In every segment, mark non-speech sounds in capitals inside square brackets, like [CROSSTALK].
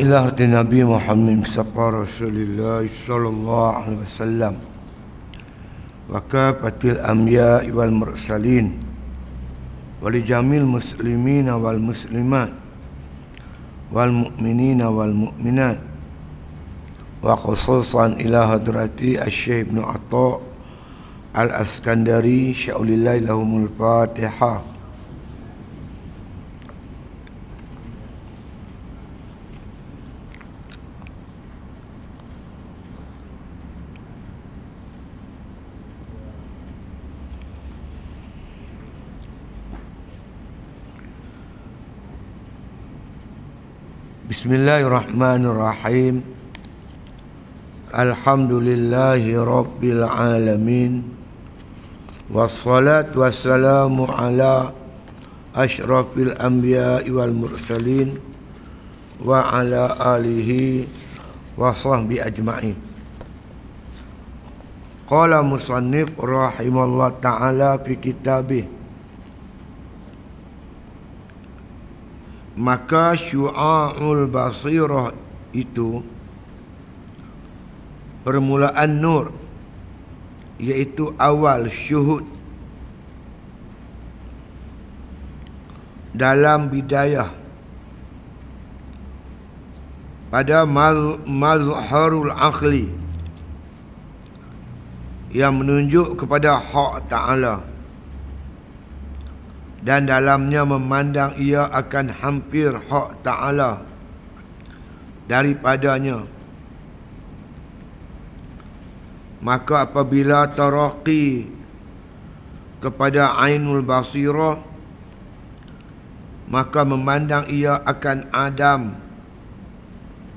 إلى أرض النبي محمد مصطفى رسول الله صلى الله عليه وسلم وكافة الأنبياء والمرسلين ولجميع المسلمين والمسلمات والمؤمنين والمؤمنات وخصوصا إلى حضرة الشيخ ابن عطاء الأسكندري شاء الله لهم الفاتحة Bismillahirrahmanirrahim. Alhamdulillahi Rabbil Alamin. Wassalatu wassalamu ala Ashrafil anbiya wal mursalin Wa ala alihi wa sahbi ajma'in. Qala musannif rahimallah ta'ala fi kitabih maka syu'aul basirah itu permulaan nur iaitu awal syuhud dalam bidayah. Pada mazharul akhli yang menunjuk kepada hak ta'ala dan dalamnya memandang ia akan hampir hak ta'ala daripadanya. Maka apabila taraqi kepada ainul basirah maka memandang ia akan Adam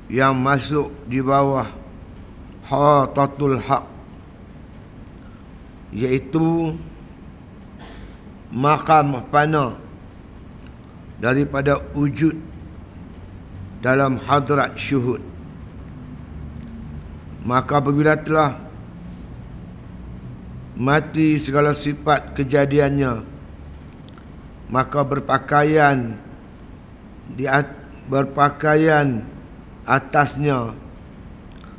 yang masuk di bawah hatatul haq iaitu makam fana daripada wujud dalam hadrat syuhud. Maka apabila telah mati segala sifat kejadiannya maka berpakaian di berpakaian atasnya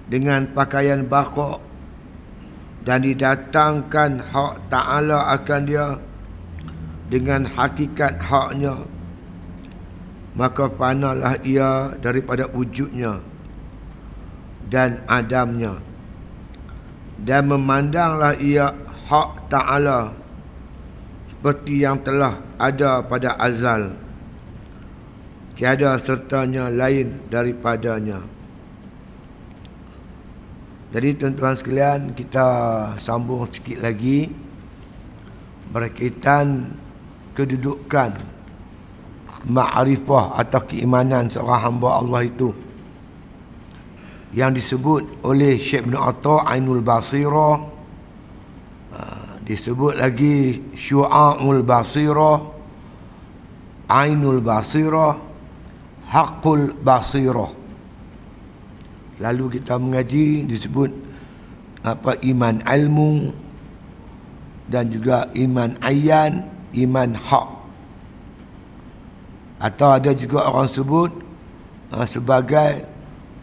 dengan pakaian bakok dan didatangkan hak ta'ala akan dia dengan hakikat haknya maka panalah ia daripada wujudnya dan adamnya. Dan memandanglah ia hak ta'ala seperti yang telah ada pada azal. Tiada sertanya lain daripadanya. Jadi tuan-tuan sekalian kita sambung sikit lagi berkaitan kedudukan ma'rifah atau keimanan seorang hamba Allah itu yang disebut oleh Syekh bin Atta Ainul Basira ha, disebut lagi Syu'aul Basira Ainul Basira Hakul Basira lalu kita mengaji disebut apa iman ilmu dan juga iman ayan iman hak. Atau ada juga orang sebut uh, sebagai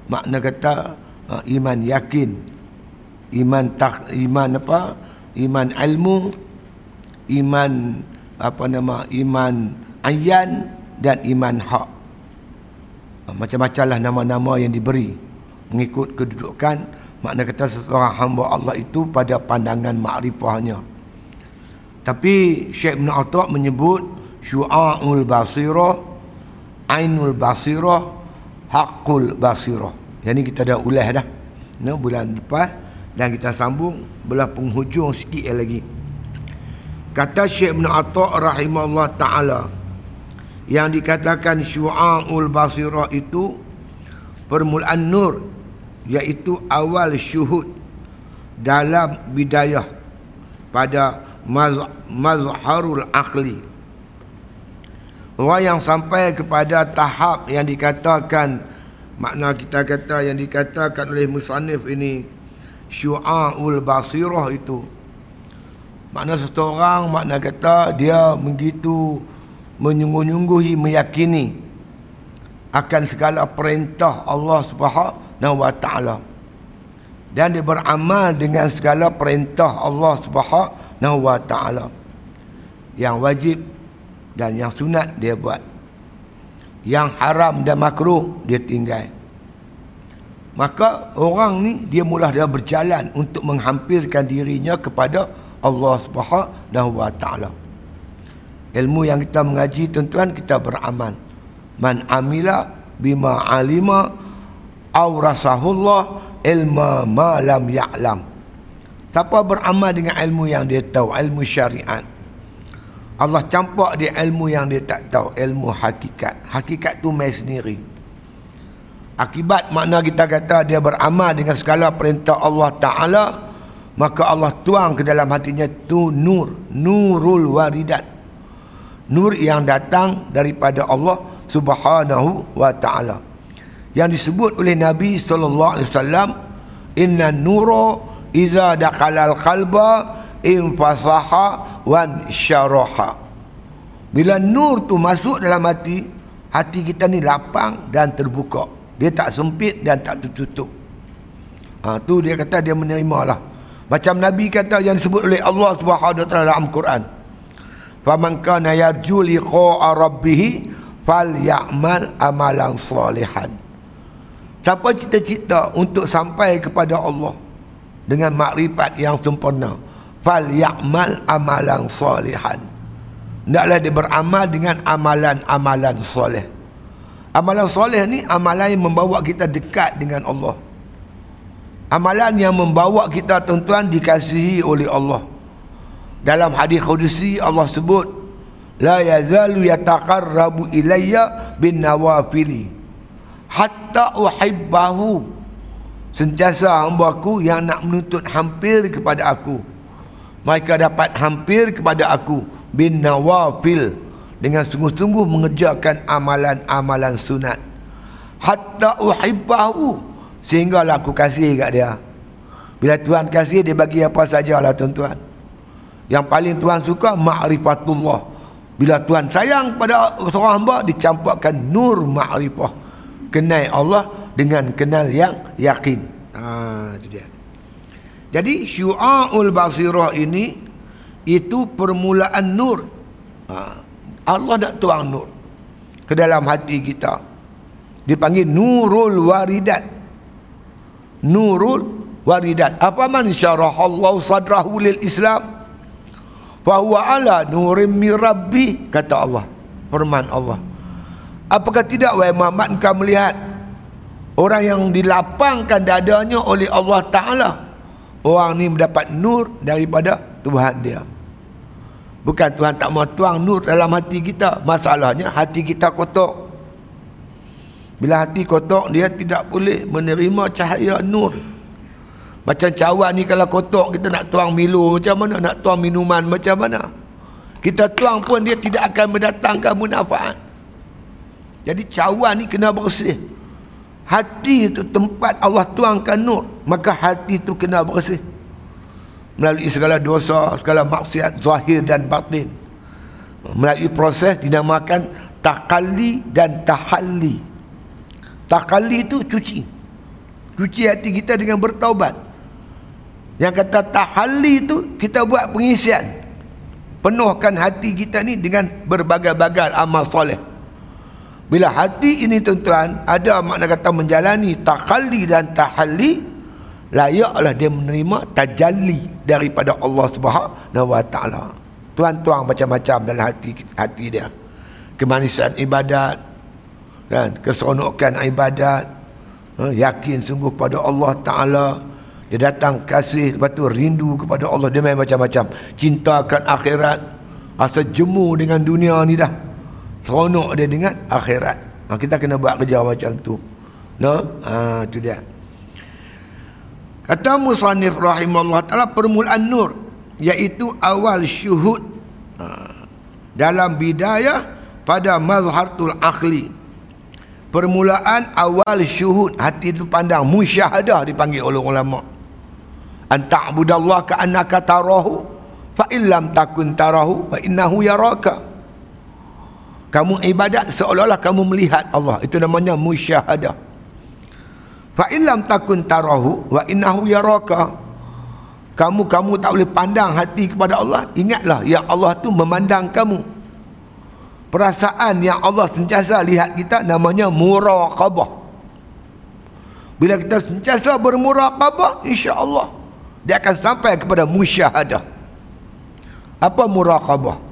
makna kata uh, iman yakin. Iman tak iman apa? Iman ilmu iman apa nama iman ayan dan iman hak. Uh, macam-macam lah nama-nama yang diberi. Mengikut kedudukan makna kata seseorang hamba Allah itu pada pandangan makrifahnya tapi Syekh Ibn Atta' menyebut syu'a'ul basirah, ainul basirah, hakul basirah. Yang ni kita dah ulas dah. No, bulan lepas. Dan kita sambung belah penghujung sikit lagi. Kata Syekh Ibn Atta' rahimahullah ta'ala. Yang dikatakan syu'a'ul basirah itu permulaan nur. Iaitu awal syuhud dalam bidayah pada mazharul aqli. Orang yang sampai kepada tahap yang dikatakan makna kita kata yang dikatakan oleh musannif ini syu'aul basirah itu. Makna seseorang makna kata dia begitu menyungguh-nyungguhi meyakini akan segala perintah Allah Subhanahu wa taala. Dan dia beramal dengan segala perintah Allah Subhanahu wa taala. Yang wajib dan yang sunat dia buat. Yang haram dan makruh dia tinggal. Maka orang ni dia mula dia berjalan untuk menghampirkan dirinya kepada Allah Subhanahu wa taala. Ilmu yang kita mengaji tuan-tuan kita beramal. Man amila bima alima aw rasahullah ilma ma lam ya'lam siapa beramal dengan ilmu yang dia tahu? Ilmu syariat. Allah campak dia ilmu yang dia tak tahu. Ilmu hakikat. Hakikat tu mai sendiri. Akibat makna kita kata dia beramal dengan segala perintah Allah taala maka Allah tuang ke dalam hatinya tu nur. Nurul waridat. Nur yang datang daripada Allah subhanahu wa taala. Yang disebut oleh Nabi wasallam inna nuro iza dakhalal qalba infasaha wan syaraha bila nur tu masuk dalam hati hati kita ni lapang dan terbuka. Dia tak sempit dan tak tertutup. Ha, tu dia kata dia menerima lah macam Nabi kata yang disebut oleh Allah taala dalam Quran. Faman kana yarju liqa rabbih falyamal amalan salihan. Siapa cita-cita untuk sampai kepada Allah dengan makrifat yang sempurna? Fal ya'mal amalan salihan. Hendaklah dia beramal dengan amalan-amalan soleh. Amalan soleh ni amalan yang membawa kita dekat dengan Allah. Amalan yang membawa kita tuan-tuan dikasihi oleh Allah. Dalam hadis qudsi Allah sebut la yazalu yataqarrabu ilayya bin nawafili hatta uhibbahu sentiasa hamba aku yang nak menuntut hampir kepada aku. Mereka dapat hampir kepada aku. Bin nawafil. Dengan sungguh-sungguh mengerjakan amalan-amalan sunat. Hatta uhibbahu. Sehinggalah aku kasih kat dia. Bila Tuhan kasih dia bagi apa sajalah tuan-tuan. Yang paling Tuhan suka ma'rifatullah. Bila Tuhan sayang pada seorang hamba dicampakkan nur ma'rifah. Kenal Allah dengan kenal yang yakin. Ha itu dia. Jadi syu'aul basirah ini itu permulaan nur. Ha, Allah nak tuang nur ke dalam hati kita. Dipanggil nurul waridat. Nurul waridat. Apa man syarahallahu sadrahu lil Islam? Fa huwa ala nurim min rabbi kata Allah. Firman Allah. Apakah tidak wahai Muhammad engkau melihat orang yang dilapangkan dadanya oleh Allah Taala? Orang ni mendapat nur daripada Tuhan dia. Bukan Tuhan tak mau tuang nur dalam hati kita. Masalahnya hati kita kotor. Bila hati kotor dia tidak boleh menerima cahaya nur. Macam cawan ni kalau kotor kita nak tuang milu macam mana? Nak tuang minuman macam mana? Kita tuang pun dia tidak akan mendatangkan manfaat. Jadi cawan ni kena bersih. Hati itu tempat Allah tuangkan nur. Maka hati itu kena bersih. Melalui segala dosa, segala maksiat zahir dan batin. Melalui proses dinamakan takali dan tahalli. Takali itu cuci. Cuci hati kita dengan bertaubat. Yang kata tahalli itu kita buat pengisian. Penuhkan hati kita ni dengan berbagai-bagai amal soleh. Bila hati ini tuan-tuan ada makna kata menjalani takhalli dan tahalli layaklah dia menerima tajalli daripada Allah Subhanahu wa taala. Tuan-tuan macam-macam dalam hati hati dia. Kemanisan ibadat kan, keseronokan ibadat, ha, yakin sungguh pada Allah taala. Dia datang kasih lepas tu rindu kepada Allah dia main macam-macam. Cintakan akhirat. Asa jemu dengan dunia ni dah seronok dia dengan akhirat. Ha, kita kena buat kerja macam tu. No? Ha tu dia. Kata musannif rahimahullah taala permulaan nur iaitu awal syuhud ha, dalam bidayah pada mazhartul akhli permulaan awal syuhud hati itu pandang musyahadah dipanggil oleh ulama. An ta'budallah ka annaka tarahu fa illam takun tarahu fa innahu yaraka kamu ibadat seolah-olah kamu melihat Allah. Itu namanya musyahadah. Fa illam takun tarahu wa innahu yaraka. Kamu kamu tak boleh pandang hati kepada Allah ingatlah ya Allah tu memandang kamu. Perasaan yang Allah sentiasa lihat kita namanya muraqabah. Bila kita sentiasa bermuraqabah insya-Allah dia akan sampai kepada musyahadah. Apa muraqabah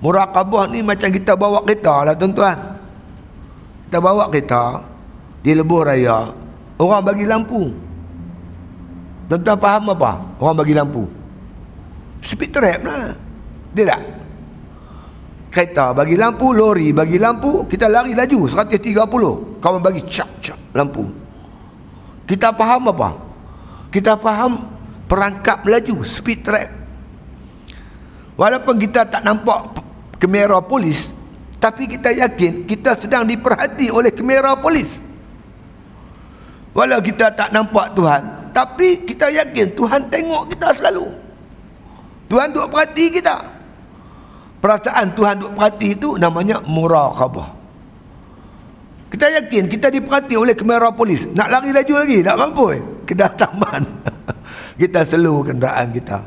Muraqabah ni macam kita bawa kereta lah tuan-tuan. Kita bawa kereta di lebuh raya, orang bagi lampu. Tuan-tuan faham apa? Orang bagi lampu. Speed trap lah. Dia tak? Kereta bagi lampu, lori bagi lampu, kita lari laju 130. Kawan bagi cak-cak lampu. Kita faham apa? Kita faham perangkap laju, speed trap. Walaupun kita tak nampak kamera polis. Tapi kita yakin kita sedang diperhati oleh kamera polis. Walau kita tak nampak Tuhan tapi kita yakin Tuhan tengok kita selalu. Tuhan duk perhati kita. Perasaan Tuhan duk perhati itu namanya muraqabah. Kita yakin kita diperhati oleh kamera polis. Nak lari laju lagi nak mampu eh? Kedah taman [LAUGHS] kita slow kenderaan kita.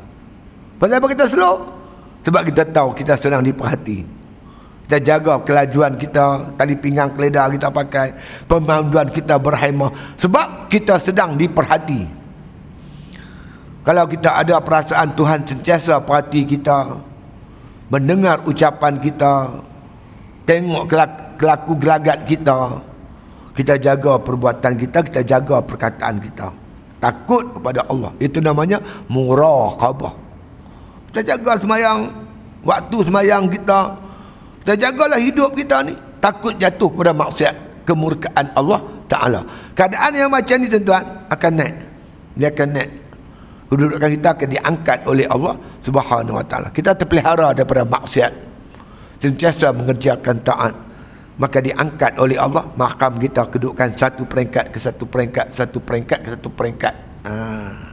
Pasal apa kita slow sebab kita tahu kita sedang diperhati. Kita jaga kelajuan kita, tali pinggang keledar kita pakai, pemanduan kita berhemah. Sebab kita sedang diperhati. Kalau kita ada perasaan Tuhan sentiasa perhati kita, mendengar ucapan kita, tengok kelaku gelagat kita, kita jaga perbuatan kita, kita jaga perkataan kita. Takut kepada Allah. Itu namanya muraqabah. Kita jaga semayang Waktu semayang kita. Kita jagalah hidup kita ni. Takut jatuh kepada maksiat Kemurkaan Allah Ta'ala. Keadaan yang macam ni tuan-tuan Akan naik. Dia akan naik. Kedudukan kita akan diangkat oleh Allah Subhanahu wa ta'ala. Kita terpelihara daripada maksiat. Sentiasa mengerjakan taat. Maka diangkat oleh Allah Makam kita kedudukan satu peringkat ke satu peringkat Satu peringkat ke satu peringkat. Haa Ha,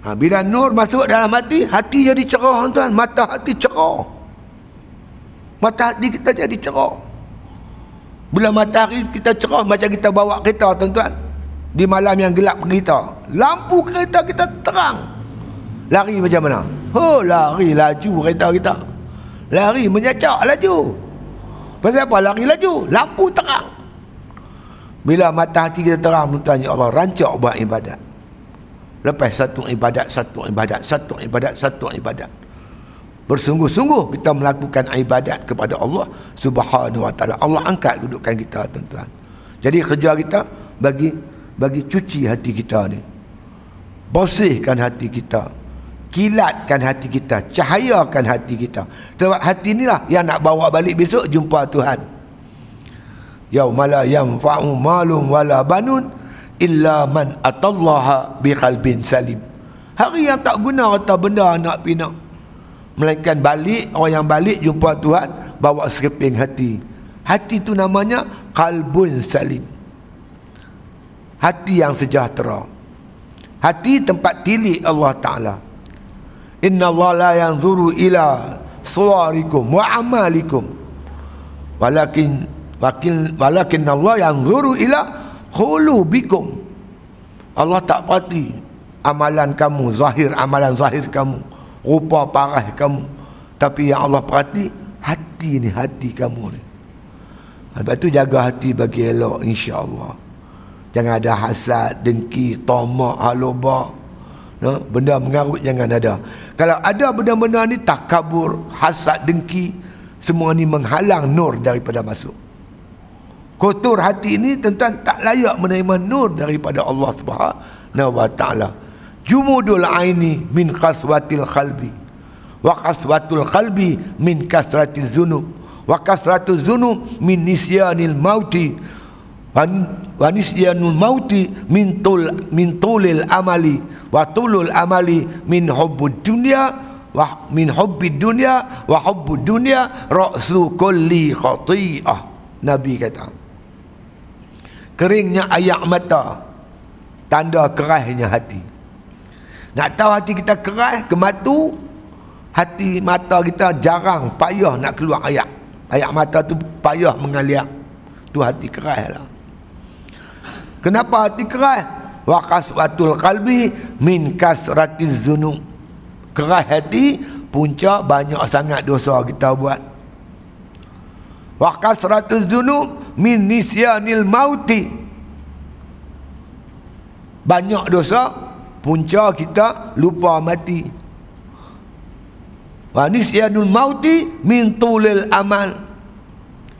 bila nur masuk dalam hati, hati jadi cerah tuan. Mata hati cerah. Mata hati kita jadi cerah. Bila matahari kita cerah macam kita bawa kereta tuan-tuan. Di malam yang gelap kita. Lampu kereta kita terang. Lari macam mana? Oh, lari laju kereta kita. Lari menyacak laju. Pasal apa lari laju? Lampu terang. Bila mata hati kita terang, tuan-tuan, ya Allah, rancak buat ibadat. Lepas satu ibadat, satu ibadat, satu ibadat, satu ibadat. Bersungguh-sungguh kita melakukan ibadat kepada Allah Subhanahu wa taala. Allah angkat kedudukan kita tuan-tuan. Jadi kerja kita bagi bagi cuci hati kita ni. Bersihkan hati kita. Kilatkan hati kita, cahayakan hati kita. Sebab hati inilah yang nak bawa balik besok jumpa Tuhan. Yaumala yanfa'u malum wala banun illa man atallaha bi qalbin salim. Hari yang tak guna kata benda nak pinak. Melainkan balik orang yang balik jumpa Tuhan bawa sekeping hati. Hati tu namanya qalbun salim. Hati yang sejahtera. Hati tempat tilik Allah Ta'ala. Inna Allah la yanzuru ila suarikum wa amalikum. Walakin walakin Allah yanzuru ila bikum Allah tak perhati amalan kamu zahir amalan zahir kamu rupa parah kamu. Tapi yang Allah perhati hati ni hati kamu ni. Sebab tu jaga hati bagi elok insya-Allah. Jangan ada hasad dengki tamak haluba no? benda mengarut jangan ada. Kalau ada benda-benda ni takabur hasad dengki semua ni menghalang nur daripada masuk kotor hati ini tentang tak layak menerima nur daripada Allah Subhanahu wa taala. Jumudul aini min qaswatil qalbi wa qaswatul qalbi min kasratiz zunub. Wa kasratuz zunub min nisyanil mauti. Wa nisyanul mauti min tul min tulil amali. Wa tulul amali min hubbud dunya wa min hubbid dunya wa hubbud dunya ra'su kulli khati'ah. Nabi kata keringnya ayak mata tanda kerasnya hati nak tahu hati kita keras kematu hati mata kita jarang payah nak keluar ayak Air mata tu payah mengalir. Tu hati keras lah. Kenapa hati keras? Wa kaswatul qalbi min kasratiz zunub. Keras hati punca banyak sangat dosa kita buat. Wa kasratuz zunub min nisyanil mauti. Banyak dosa punca kita lupa mati. Wa nisyanul mauti min tulil amal.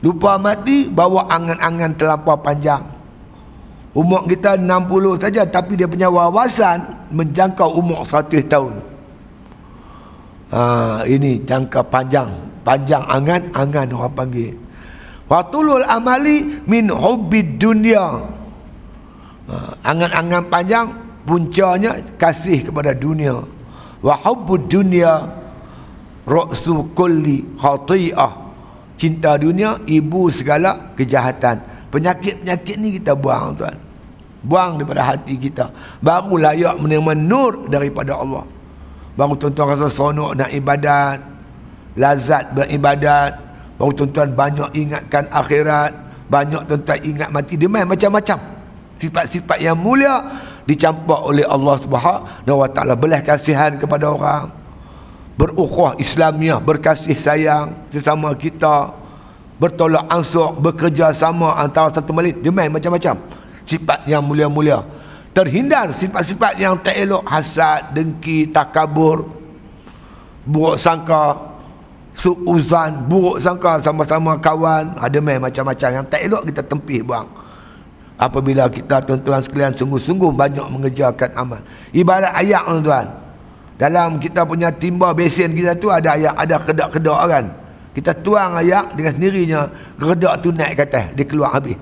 Lupa mati bawa angan-angan terlampau panjang. Umur kita 60 saja tapi dia punya wawasan menjangkau umur 100 tahun. Ha, ini jangka panjang. Panjang angan-angan orang panggil. Watulul amali min hubbid dunia. Ha, angan-angan panjang puncanya kasih kepada dunia. Wa hubbud dunia ra'su kulli khati'ah. Cinta dunia ibu segala kejahatan. Penyakit-penyakit ni kita buang tuan. Buang daripada hati kita. Baru layak menerima nur daripada Allah. Baru tuan-tuan rasa seronok nak ibadat lazat beribadat baru tuan-tuan banyak ingatkan akhirat banyak tuan-tuan ingat mati. Dia main macam-macam. Sifat-sifat yang mulia dicampak oleh Allah Subhanahu wa taala. Belah kasihan kepada orang. Berukhuwah Islamiah, berkasih sayang sesama kita, bertolak ansur, bekerja sama antara satu malik, demai macam-macam. Sifat yang mulia-mulia. Terhindar sifat-sifat yang tak elok, hasad, dengki, takabur, buruk sangka, suuzan, buruk sangka sama-sama kawan, ada mai macam-macam yang tak elok kita tempih buang. Apabila kita tuan-tuan sekalian sungguh-sungguh banyak mengerjakan amal. Ibarat ayat tuan-tuan. Dalam kita punya timba besen kita tu ada ayak, ada kedak-kedak kan. Kita tuang ayak dengan sendirinya, kedak tu naik ke atas, dia keluar habis.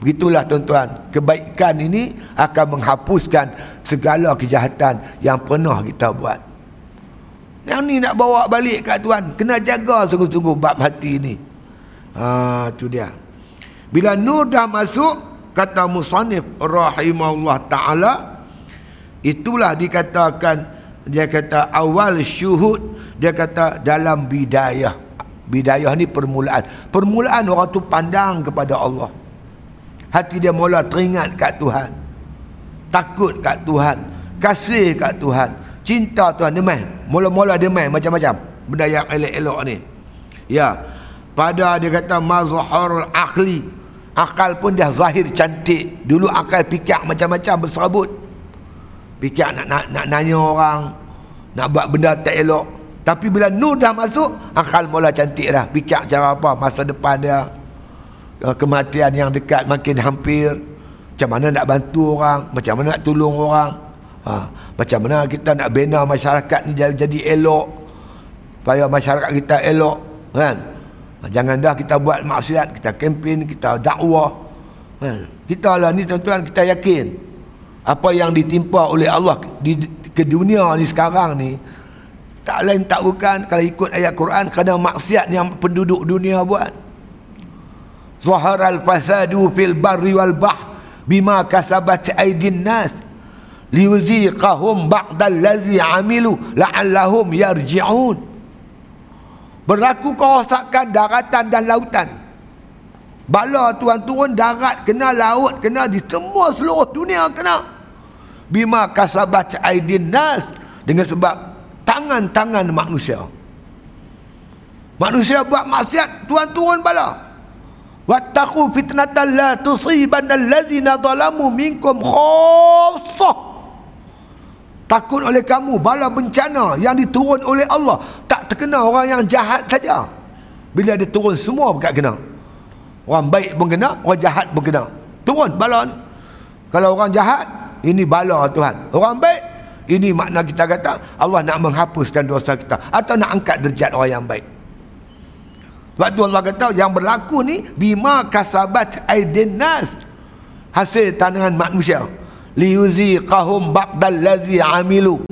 Begitulah tuan-tuan, kebaikan ini akan menghapuskan segala kejahatan yang pernah kita buat. Yang ni nak bawa balik kat tuan, kena jaga sungguh-sungguh bab hati ni. Ha, tu dia. Bila nur dah masuk, kata musannif rahimahullah ta'ala, itulah dikatakan dia kata awal syuhud dia kata dalam bidayah. Bidayah ni permulaan. Permulaan orang tu pandang kepada Allah. Hati dia mula teringat kat Tuhan. Takut kat Tuhan. Kasih kat Tuhan cinta Tuhan demai mula-mula demai macam-macam. Benda yang elok-elok ni. Ya. Pada dia kata mazharul akli akal pun dah zahir cantik. Dulu akal fikir macam-macam berserabut. Fikir nak, nak nak nanya orang nak buat benda tak elok. Tapi bila nur dah masuk akal mula cantik dah. Fikir cara apa masa depan dia. Eh, kematian yang dekat makin hampir. Macam mana nak bantu orang macam mana nak tolong orang ha, macam mana kita nak bina masyarakat ni jadi, jadi elok? Supaya masyarakat kita elok kan? Ha, jangan dah kita buat maksiat kita kempen kita dakwah kan? kita lah ni tuan-tuan kita yakin apa yang ditimpa oleh Allah di ke dunia ni sekarang ni tak lain tak bukan kalau ikut ayat Quran kerana maksiat yang penduduk dunia buat. Zaharal fasadu fil barri wal bah bima kasabat aydin nas liuziqahum ba'dal ladzi amilu la'allahum yarji'un berlaku kerosakan daratan dan lautan. Bala tuan turun darat kena laut kena di semua seluruh dunia kena. Bima kasabat aidin nas dengan sebab tangan-tangan manusia. Manusia buat maksiat tuan turun bala. Wattaqu fitnatan la tusibanna allazina zalamu minkum khassah takut oleh kamu bala bencana yang diturun oleh Allah. Tak terkena orang yang jahat saja. Bila dia turun semua bukan kena. Orang baik pun kena orang jahat pun kena turun bala ni. Kalau orang jahat ini bala Tuhan. Orang baik, ini makna kita kata Allah nak menghapuskan dosa kita atau nak angkat derajat orang yang baik. Waktu Allah kata yang berlaku ni bima kasabat aidin nas. Hasil tangan manusia liyuziqahum ba'dal ladzi amilu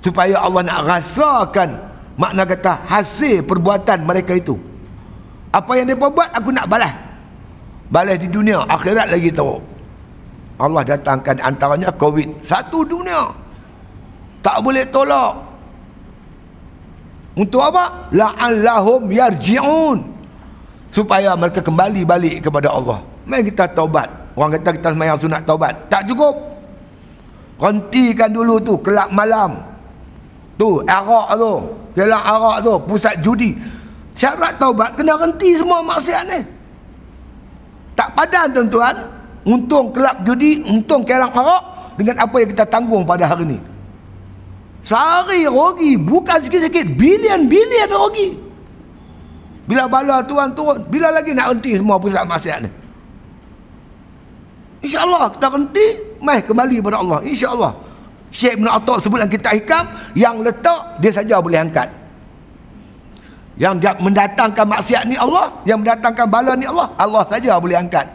supaya Allah nak rasakan makna kata hasil perbuatan mereka itu apa yang mereka buat aku nak balas balas di dunia akhirat lagi teruk Allah datangkan antaranya Covid. Satu dunia. Tak boleh tolak. Untuk apa? La'allahum yarji'un. Supaya mereka kembali balik kepada Allah. Mari kita taubat. Orang kata kita semayang sunat taubat. Tak cukup. Hentikan dulu tu. Kelak malam. Tu. Arak tu. Kelak arak tu. Pusat judi. Syarat taubat. Kena henti semua maksiat ni. Tak padan tuan-tuan. Untung kelab judi. Untung kelak arak. Dengan apa yang kita tanggung pada hari ni. Sehari rugi bukan sikit-sikit bilion-bilion rugi. Bila bala tuan turun, bila lagi nak henti semua pusat maksiat ni? Insya-Allah kita henti, mai kembali kepada Allah. Insya-Allah. Syekh Ibn Atta sebut dalam kitab hikam yang letak dia saja boleh angkat. Yang mendatangkan maksiat ni Allah, yang mendatangkan bala ni Allah, Allah saja boleh angkat.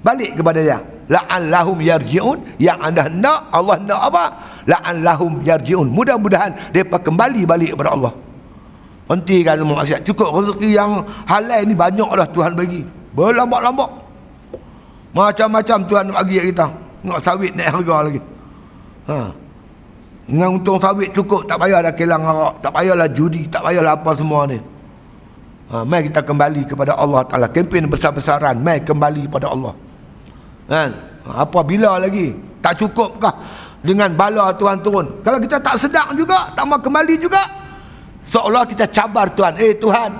Balik kepada dia. La'allahum yarji'un yang anda nak Allah nak apa? la'allahum yarji'un mudah-mudahan mereka kembali balik kepada Allah hentikan semua maksiat cukup rezeki yang halal ni banyak dah Tuhan bagi berlambak-lambak macam-macam Tuhan bagi kita nak sawit naik harga lagi ha. dengan untung sawit cukup tak payah dah kelang arak tak payahlah judi tak payahlah apa semua ni ha. mai kita kembali kepada Allah Ta'ala kempen besar-besaran mai kembali kepada Allah kan apa bila lagi tak cukupkah dengan bala Tuhan turun. Kalau kita tak sedang juga, tak mau kembali juga, seolah kita cabar Tuhan. Eh Tuhan,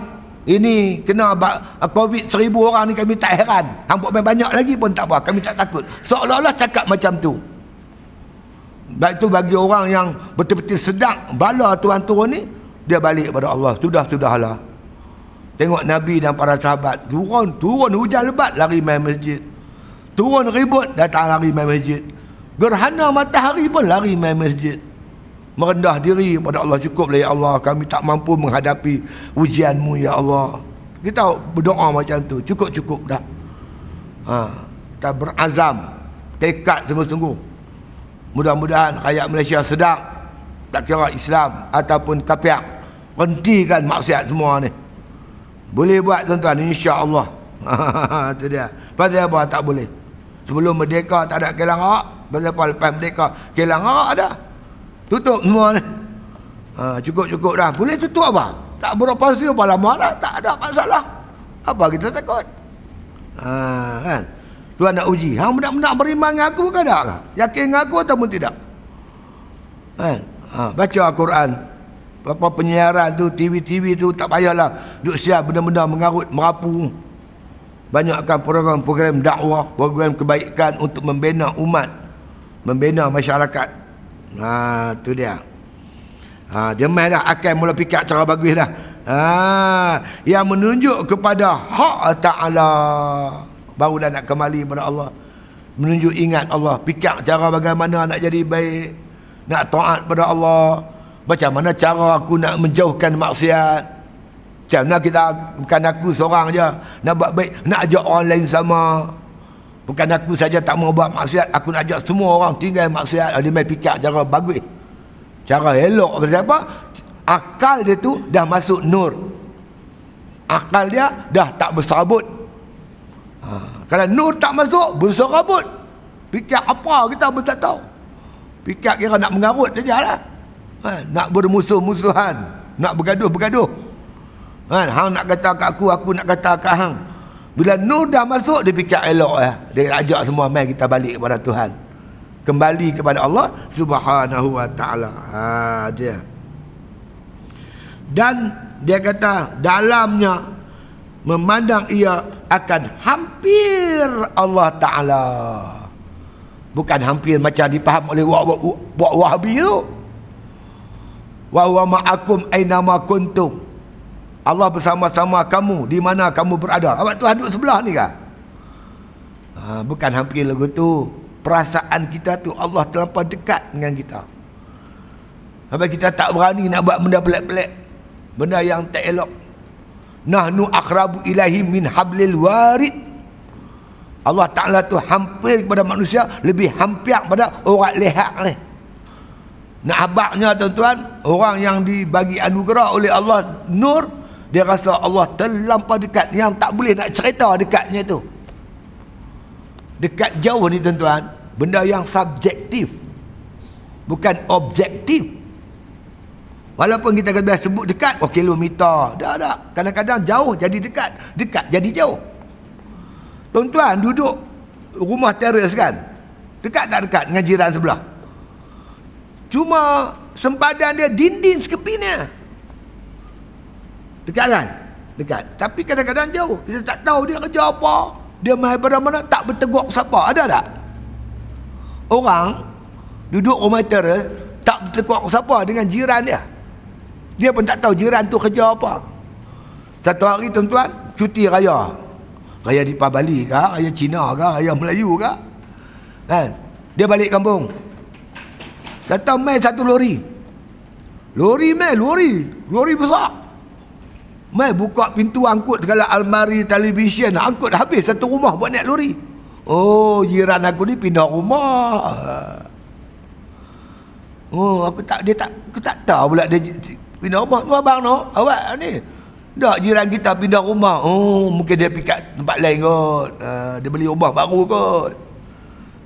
ini kena COVID seribu orang ni kami tak heran. Hampuk banyak lagi pun tak apa, kami tak takut. Seolah-olah cakap macam tu. Baik itu bagi orang yang betul-betul sedang bala Tuhan turun ni, dia balik kepada Allah. Sudah-sudahlah. Tengok Nabi dan para sahabat. Turun, turun hujan lebat, lari main masjid. Turun ribut, datang lari main masjid. Gerhana matahari pun lari main masjid. Merendah diri pada Allah cukuplah ya Allah kami tak mampu menghadapi ujianmu ya Allah. Kita berdoa macam tu cukup-cukup dah. Ha, kita berazam tekad sungguh-sungguh. Mudah-mudahan rakyat Malaysia sedang tak kira Islam ataupun kafir hentikan maksiat semua ni. Boleh buat tuan-tuan insya-Allah. [LAUGHS] Itu dia. Pasal apa tak boleh? Sebelum merdeka tak ada kelang Pasal apa lepas merdeka Kelang arak ada Tutup semua ni. Ha, Cukup-cukup dah. Boleh tutup apa? Tak berapa siu apa? Lama dah Tak ada masalah. Apa kita takut? Ha, kan? Tuhan nak uji. Hang benar-benar beriman dengan aku ke tak Yakin dengan aku ataupun tidak? Kan? Ha, Baca Al-Quran. Apa penyiaran tu TV-TV tu tak payahlah. Duk siap benar-benar mengarut Merapu. Banyakkan program-program dakwah Program kebaikan untuk membina umat membina masyarakat. Ha tu dia. Ha dia mai dah akan mula fikir cara bagus dah. Ha yang menunjuk kepada hak taala barulah nak kembali kepada Allah. Menunjuk ingat Allah, fikir cara bagaimana nak jadi baik, nak taat pada Allah. Macam mana cara aku nak menjauhkan maksiat? Macam mana kita bukan aku seorang je nak buat baik, nak ajak orang lain sama. Bukan aku saja tak mau buat maksiat, aku nak ajak semua orang tinggal maksiat. Dia main fikir cara bagus. Cara elok ke siapa? Akal dia tu dah masuk nur. Akal dia dah tak bersabut. Ha. Kalau nur tak masuk, bersabut. Fikir apa kita pun tak tahu. Fikir kira nak mengarut saja lah. Ha. Nak bermusuh-musuhan. Nak bergaduh-bergaduh. Ha. Hang nak kata kat aku, aku nak kata kat hang. Bila nur dah masuk dia fikir elok eh. Dia ajak semua mai kita balik kepada Tuhan. Kembali kepada Allah Subhanahu wa taala. Ha dia. Dan dia kata dalamnya memandang ia akan hampir Allah taala. Bukan hampir macam dipaham oleh buat Wahabi tu. Wa huwa ma'akum aina ma kuntum. Allah bersama-sama kamu di mana kamu berada. Awak tu duduk sebelah ni kah? Ha, bukan hampir lagu tu. Perasaan kita tu Allah terlampau dekat dengan kita. Sampai kita tak berani nak buat benda pelik-pelik. Benda yang tak elok. Nahnu akrabu ilahi min hablil warid. Allah Ta'ala tu hampir kepada manusia lebih hampir pada orang lehat ni. Nak abaknya tuan-tuan, orang yang dibagi anugerah oleh Allah nur, dia rasa Allah terlampau dekat yang tak boleh nak cerita dekatnya tu dekat jauh ni tuan-tuan benda yang subjektif bukan objektif Walaupun kita kata sebut dekat, oh kilometer. Dah, dah. Kadang-kadang jauh jadi dekat. Dekat jadi jauh. Tuan-tuan duduk rumah teres kan? Dekat tak dekat dengan jiran sebelah? Cuma sempadan dia dinding sekepinnya. Dekat kan? Dekat. Tapi kadang-kadang jauh. Kita tak tahu dia kerja apa. Dia main pada mana tak bertegur siapa. Ada tak? Orang duduk rumah teres tak bertegur siapa dengan jiran dia. Dia pun tak tahu jiran tu kerja apa. Satu hari tuan-tuan, cuti raya. Raya di Bali ke, raya Cina ke, raya Melayu ke. Kan? Dia balik kampung. Datang main satu lori. Lori main, lori. Lori besar. Main buka pintu angkut segala almari televisyen. Angkut habis satu rumah buat naik lori. Oh, jiran aku ni pindah rumah. Oh, aku tak dia tak aku tak tahu pula dia Pindah rumah tu abang no. Awak ni. Tak jiran kita pindah rumah. Oh, mungkin dia pergi tempat lain kot. Uh, dia beli rumah baru kot.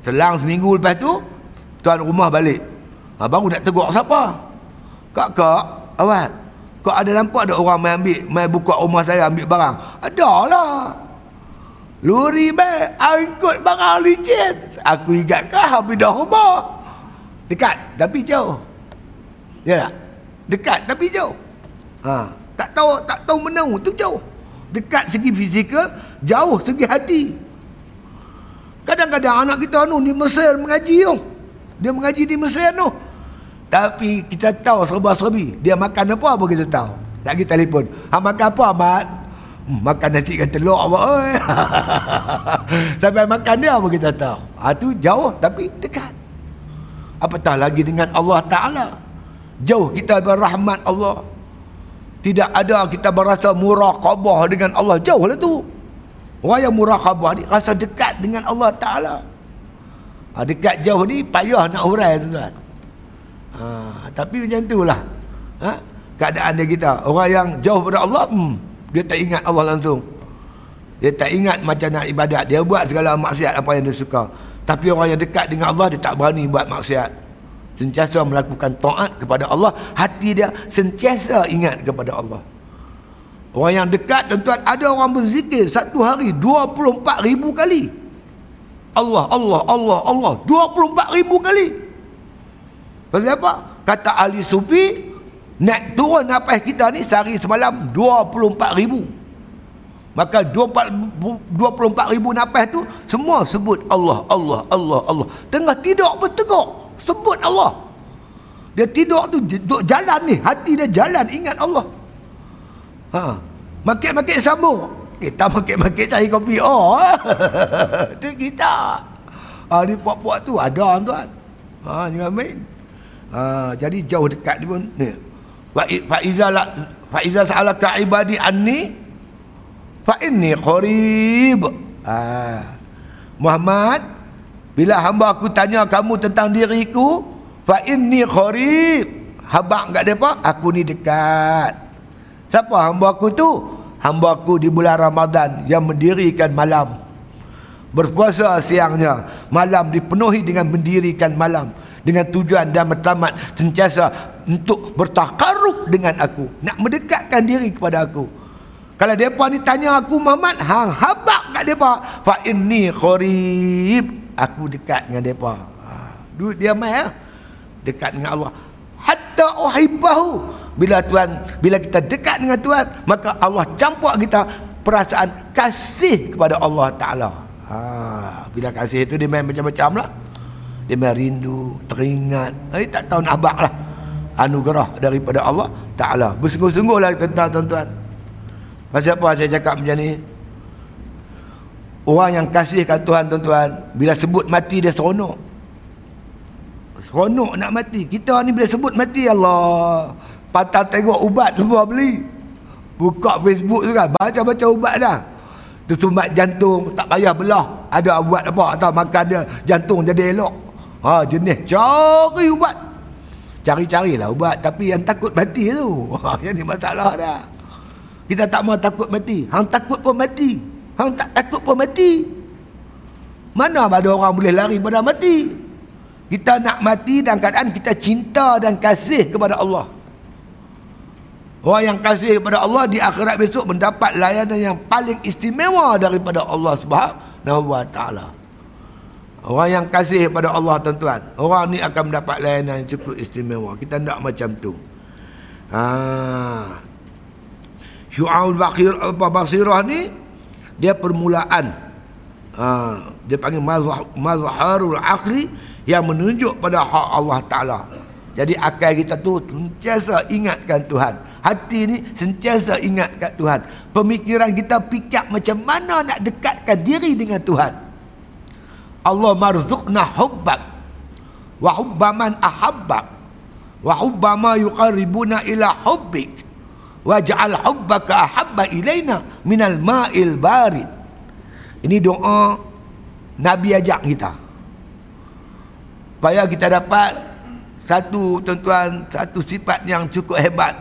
Selang seminggu lepas tu, tuan rumah balik. Baru nak tegur siapa? Kak-kak, awak. Kak ada nampak ada orang main ambil, main buka rumah saya ambil barang? Ada lah. Luri baik, angkut barang licin. Aku ingat kah pindah rumah. Dekat, tapi jauh. Ya tak? Dekat tapi jauh. Ha, tak tahu tak tahu menau tu jauh. Dekat segi fizikal, jauh segi hati. Kadang-kadang anak kita anu di Mesir mengaji tu. Dia mengaji di Mesir tu. Tapi kita tahu serba-serbi. Dia makan apa apa kita tahu. Tak kita telefon. Ha makan apa Ahmad? Hmm, makan nasi dengan telur apa oi. [LAUGHS] Sampai makan dia apa kita tahu. Ha tu jauh tapi dekat. Apatah lagi dengan Allah Taala. Jauh kita berrahmat Allah. Tidak ada kita berasa muraqabah dengan Allah. Jauh lah tu. Orang yang muraqabah ni rasa dekat dengan Allah Ta'ala. Ha, dekat jauh ni payah nak hurai tu kan. Ha, tapi macam tu lah. Ha? Keadaan dia kita. Orang yang jauh pada Allah, hmm, dia tak ingat Allah langsung. Dia tak ingat macam nak ibadat. Dia buat segala maksiat apa yang dia suka. Tapi orang yang dekat dengan Allah, dia tak berani buat maksiat sentiasa melakukan taat kepada Allah hati dia sentiasa ingat kepada Allah orang yang dekat tuan-tuan ada orang berzikir satu hari 24 ribu kali Allah Allah Allah Allah 24 ribu kali pasal apa? Kata ahli sufi naik turun nafas kita ni sehari semalam 24 ribu. Maka 24, 24 ribu nafas tu semua sebut Allah Allah Allah Allah. Tengah tidur bertegak sebut Allah. Dia tidur tu duduk jalan ni hati dia jalan ingat Allah. Ha. Makik-makik sambung. Kita makik-makik cari kopi. Oh. [LAUGHS] Tu kita. Ha ni puak-puak tu ada tuan. Ha jangan main ha jadi jauh dekat ni pun ni fa iza fa iza sa'alaka ibadi anni fa inni qarib ha Muhammad bila hamba aku tanya kamu tentang diriku, fa inni qarib. Habaq kat depa, aku ni dekat. Siapa hamba aku tu? Hamba aku di bulan Ramadan yang mendirikan malam. Berpuasa siangnya, malam dipenuhi dengan mendirikan malam dengan tujuan dan matlamat sentiasa untuk bertakarrub dengan aku, nak mendekatkan diri kepada aku. Kalau depa ni tanya aku Muhammad, hang habaq kat depa, fa inni qarib aku dekat dengan depa. Ha, duduk dia mai ha? dekat dengan Allah. Hatta uhibbahu. Bila Tuhan, bila kita dekat dengan Tuhan, maka Allah campur kita perasaan kasih kepada Allah Taala. Ha, bila kasih itu dia main macam-macam lah. Dia main rindu, teringat. Eh, tak tahu nak abak lah. Anugerah daripada Allah Ta'ala. Bersungguh-sungguh lah tentang tuan-tuan. Pasal apa saya cakap macam ni? Orang yang kasih kat Tuhan tuan-tuan Bila sebut mati dia seronok Seronok nak mati Kita ni bila sebut mati Allah Patah tengok ubat semua beli Buka Facebook tu kan Baca-baca ubat dah Tersumbat jantung Tak payah belah Ada buat apa Atau makan dia Jantung jadi elok ha, Jenis cari ubat Cari-carilah ubat Tapi yang takut mati tu [LAUGHS] ha, Yang ni masalah dah Kita tak mau takut mati Hang takut pun mati Hang tak takut pun mati. Mana ada orang boleh lari pada mati? Kita nak mati dan keadaan kita cinta dan kasih kepada Allah. Orang yang kasih kepada Allah di akhirat besok mendapat layanan yang paling istimewa daripada Allah Subhanahu wa taala. Orang yang kasih kepada Allah tuan-tuan, orang ni akan mendapat layanan yang cukup istimewa. Kita tidak macam tu. Ha. Syu'aul Bakhir apa Basirah ni dia permulaan. Ha. dia panggil mazharul akhli yang menunjuk pada hak Allah Taala. Jadi akal kita tu sentiasa ingatkan Tuhan. Hati ni sentiasa ingat kat Tuhan. Pemikiran kita fikir macam mana nak dekatkan diri dengan Tuhan. Allah marzuqna hubbak wa hubba man ahabbak wa hubba ma yuqarribuna ila hubbik waj'al hubbaka ahabba ilaina minal ma'il barid. Ini doa Nabi ajak kita. Supaya kita dapat satu tuan-tuan, satu sifat yang cukup hebat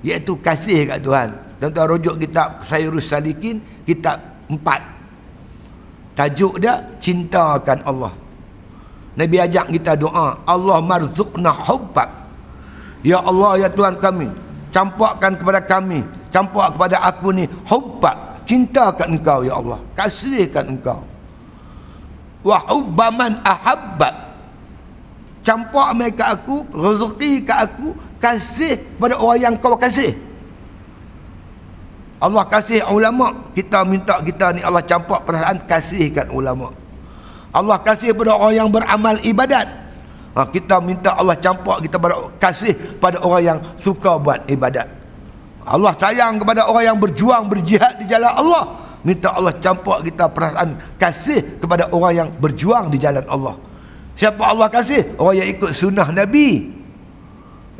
iaitu kasih kat Tuhan. Tuan-tuan rujuk kitab Sayyurus Salikin, kitab empat. Tajuk dia, cintakan Allah. Nabi ajak kita doa, Allah marzuqna hubbak. Ya Allah, ya Tuhan kami, campakkan kepada kami, campak kepada aku ni, hubbak. Cintakan engkau, ya Allah. Kasihkan engkau. Wa hubbaman ahabbak. Campak mereka aku, rezeki ke aku, kasih pada orang yang kau kasih Allah kasih ulama. Kita minta kita ni Allah campak perasaan kasihkan ulama. Allah kasih pada orang yang beramal ibadat. Ha, kita minta Allah campak kita pada kasih pada orang yang suka buat ibadat. Allah sayang kepada orang yang berjuang berjihad di jalan Allah. Minta Allah campak kita perasaan kasih kepada orang yang berjuang di jalan Allah. Siapa Allah kasih? Orang yang ikut sunnah Nabi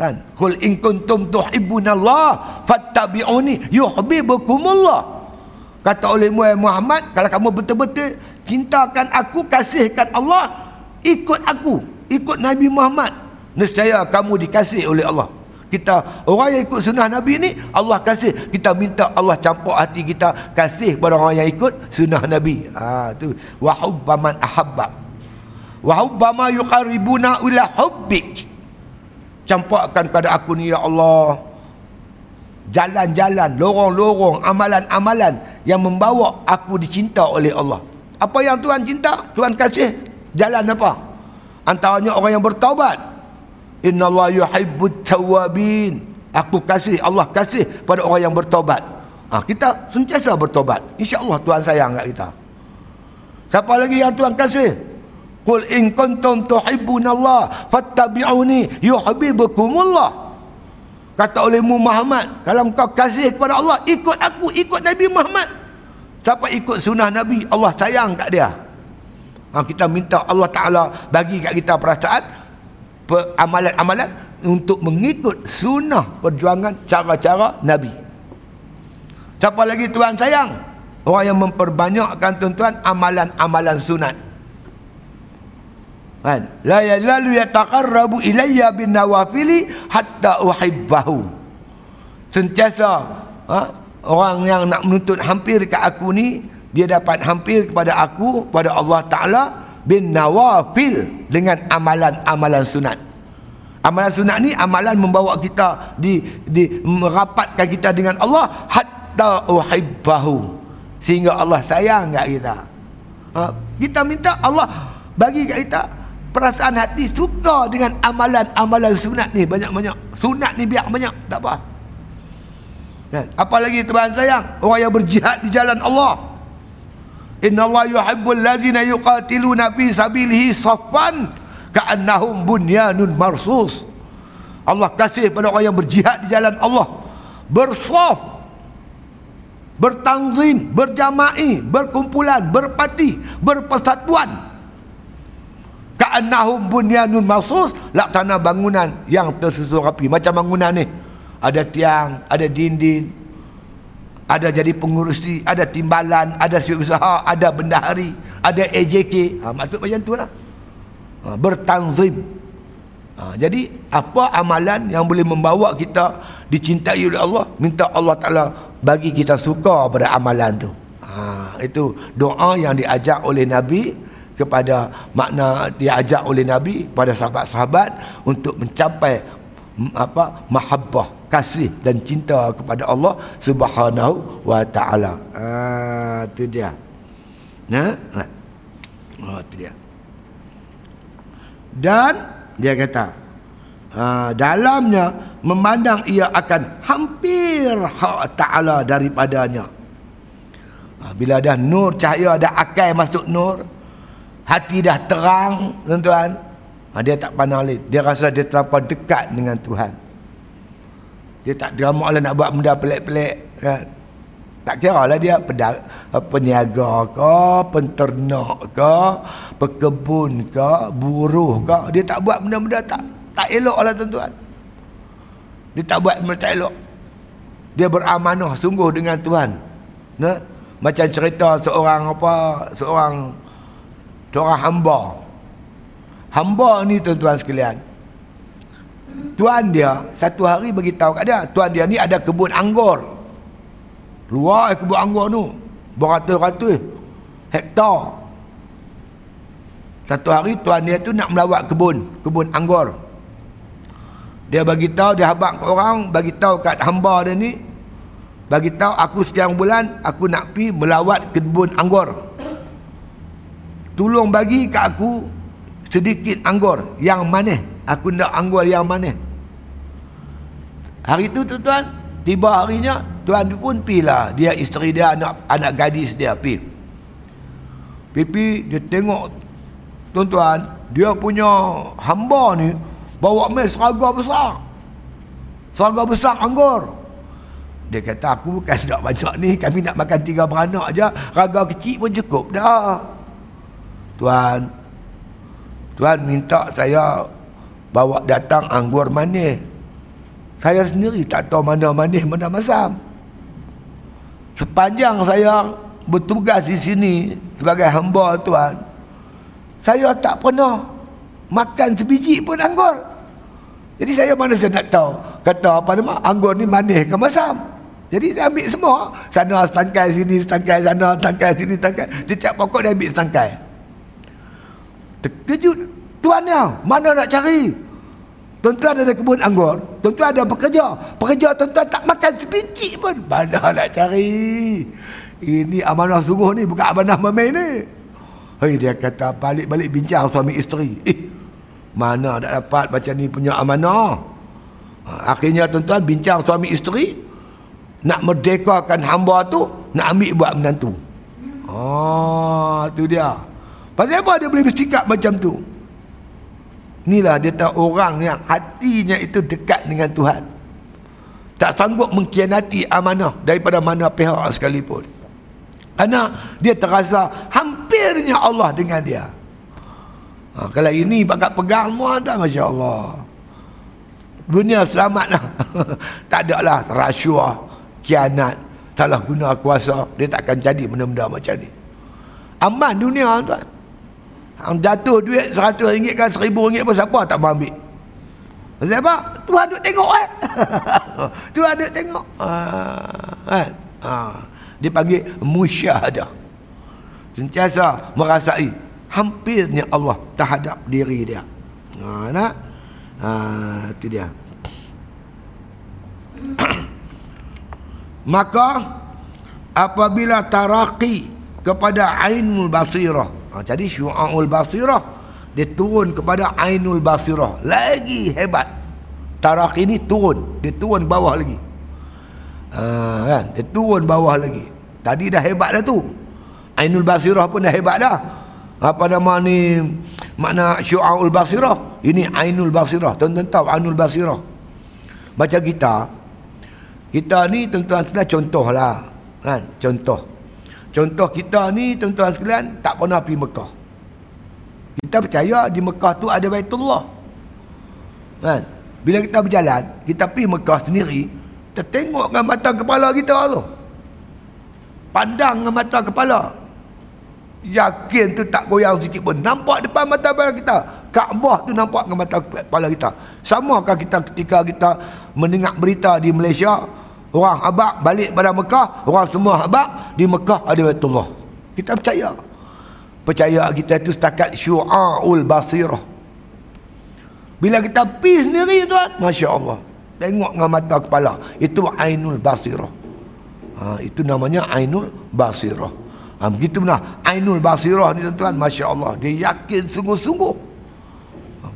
kan? Kul in kuntum tuhibbunallah fattabi'uni yuhibbukumullah. Kata oleh Muhammad kalau kamu betul-betul cintakan aku kasihkan Allah ikut aku. Ikut Nabi Muhammad. Nescaya kamu dikasih oleh Allah. Kita orang yang ikut sunnah Nabi ni Allah kasih. Kita minta Allah campur hati kita kasih pada orang yang ikut sunnah Nabi. Ha tu. Wa ahabba. Wa hubbama yuqarribuna ila hubbik campakkan pada aku ni ya Allah. Jalan-jalan lorong-lorong amalan-amalan yang membawa aku dicinta oleh Allah. Apa yang Tuhan cinta? Tuhan kasih jalan apa? Antaranya orang yang bertaubat. Innallaha yuhibbut tawabin aku kasih Allah kasih pada orang yang bertaubat. Ha, kita sentiasa bertaubat. insya-Allah Tuhan sayang kat kita. Siapa lagi yang Tuhan kasih Qul in kuntum tuhibbunallah fattabi'uni yuhibbukumullah. Kata oleh Muhammad, kalau engkau kasih kepada Allah, ikut aku, ikut Nabi Muhammad. Siapa ikut sunnah Nabi, Allah sayang kat dia. Ha, kita minta Allah Ta'ala bagi kat kita perasaan amalan-amalan untuk mengikut sunnah perjuangan cara-cara Nabi. Siapa lagi Tuhan sayang? Orang yang memperbanyakkan tuan-tuan amalan-amalan sunat kan? La yazalu yataqarrabu ilayya bin nawafili hatta uhibbahu. Sentiasa ha? orang yang nak menuntut hampir ke aku ni dia dapat hampir kepada aku pada Allah taala bin nawafil dengan amalan-amalan sunat. Amalan sunat ni amalan membawa kita di di merapatkan kita dengan Allah hatta uhibbahu. Sehingga Allah sayang kat kita. Ha? kita minta Allah bagi kat kita perasaan hati suka dengan amalan-amalan sunat ni. Banyak-banyak. Sunat ni biar banyak. Tak apa. Kan? Apalagi tuan sayang orang yang berjihad di jalan Allah. Inna Allah yuhibbul ladzina yuqatiluna fi sabilihi saffan ka'annahum bunyanun marsus. Allah kasih pada orang yang berjihad di jalan Allah. Bersaf bertanzim berjama'i berkumpulan berparti berpersatuan ka'annahum bunyanun marsus laksana bangunan yang tersusun rapi. Macam bangunan ni. Ada tiang ada dinding ada jadi pengurusi ada timbalan ada siup usaha ada bendahari ada AJK ha, maksud macam tu lah. Ha, bertanzim. Ha, jadi apa amalan yang boleh membawa kita dicintai oleh Allah? Minta Allah Ta'ala bagi kita suka pada amalan tu. Ha, itu doa yang diajak oleh Nabi kepada makna diajak oleh Nabi pada sahabat-sahabat untuk mencapai apa mahabbah kasih dan cinta kepada Allah Subhanahu wa taala. Ah tu dia. Nah, ha? oh tu dia. Dan dia kata uh, dalamnya memandang ia akan hampir hak taala daripadanya. Uh, bila dah nur cahaya ada akal masuk nur, hati dah terang, tuan-tuan. Uh, dia tak pandang lain. Dia rasa dia terlalu dekat dengan Tuhan. Dia tak drama lah nak buat benda pelik-pelik kan. Tak kira lah dia pedar, peniaga ke, penternak ke, pekebun ke, buruh ke. Dia tak buat benda-benda tak tak elok lah tuan-tuan. Dia tak buat benda tak elok. Dia beramanah sungguh dengan Tuhan. Nah, macam cerita seorang apa, seorang seorang hamba. Hamba ni tuan-tuan sekalian. Tuan dia satu hari bagi tahu kat dia, tuan dia ni ada kebun anggur. Luar kebun anggur tu. Beratus-ratus hektar. Satu hari tuan dia tu nak melawat kebun, kebun anggur. Dia bagi tahu dia habaq ke orang, bagi tahu kat hamba dia ni, bagi tahu aku setiap bulan aku nak pi melawat kebun anggur. Tolong bagi kat aku sedikit anggur yang manis. Aku nak anggur yang manis. Hari tu tuan-tuan, tiba harinya Tuan pun pilah dia isteri dia anak anak gadis dia pi. Pipi dia tengok tuan-tuan dia punya hamba ni bawa mes seraga besar. Seraga besar anggur. Dia kata aku bukan nak banyak ni kami nak makan tiga beranak aja raga kecil pun cukup dah. Tuan. Tuan minta saya bawa datang anggur manis. Saya sendiri tak tahu mana manis mana masam. Sepanjang saya bertugas di sini sebagai hamba Tuhan saya tak pernah makan sebiji pun anggur. Jadi saya mana saya nak tahu? Kata apa nama? Anggur ni manis ke masam? Jadi saya ambil semua. Sana setangkai sini setangkai sana setangkai sini setangkai. Setiap pokok dia ambil setangkai terkejut tuannya mana nak cari? Tuan-tuan ada kebun anggur. Tuan-tuan ada pekerja. Pekerja tuan-tuan tak makan sebiji pun. Mana nak cari? Ini amanah sungguh ni Bukan amanah memain ni. Hei, dia kata balik-balik bincang suami isteri. Eh Mana nak dapat macam ni punya amanah? Ha, Akhirnya tuan-tuan bincang suami isteri. Nak merdekakan hamba tu Nak ambil buat menantu. Oh, tu dia Pasal apa dia boleh bersikap macam tu Inilah dia tahu orang yang hatinya itu dekat dengan Tuhan. Tak sanggup mengkhianati amanah daripada mana pihak sekalipun. Karena dia terasa hampirnya Allah dengan dia. Ha, kalau ini bakat pegang semua tak Masya Allah. Dunia selamatlah. [LAUGHS] tak ada lah rasuah, kianat, salah guna kuasa. Dia tak akan jadi benda-benda macam ni. Aman dunia tuan. Jatuh duit seratus ringgit kan seribu ringgit pun siapa tak mau ambil. Sebab apa? Tuhan duk tengok eh. [LAUGHS] Tuhan duk tengok. Ha, kan? Ha. Dia panggil musyahadah. Sentiasa merasai hampirnya Allah terhadap diri dia. Ha, nak? Ha, itu dia. [COUGHS] Maka apabila taraqi kepada ainul basirah ha, jadi syu'aul basirah dia turun kepada ainul basirah. Lagi hebat. Tarak ini turun dia turun bawah lagi. Ha, kan? Dia turun bawah lagi. Tadi dah hebat dah tu. Ainul basirah pun dah hebat dah. Apa nama ni? Makna syu'aul basirah. Ini ainul basirah. Tuan-tuan tahu ainul basirah? Macam kita. Kita ni tuan-tuan contoh lah kan? Contoh Contoh kita ni tuan-tuan sekalian tak pernah pergi Mekah. Kita percaya di Mekah tu ada Baitullah. Kan? Bila kita berjalan, kita pergi Mekah sendiri, kita tengok dengan mata kepala kita tu. Pandang dengan mata kepala. Yakin tu tak goyang sikit pun. Nampak depan mata kepala kita. Kaabah tu nampak dengan mata kepala kita. Samakah kita ketika kita mendengar berita di Malaysia, Orang habak balik pada Mekah, orang semua habak di Mekah ada Baitullah. Kita percaya. Percaya kita itu setakat syu'aul basirah. Bila kita pi sendiri tuan, Masya Allah. Tengok dengan mata kepala. Itu Ainul Basirah. Ha, itu namanya Ainul Basirah. Ha, begitu benar. Ainul Basirah ni tuan-tuan. Masya Allah. Dia yakin sungguh-sungguh.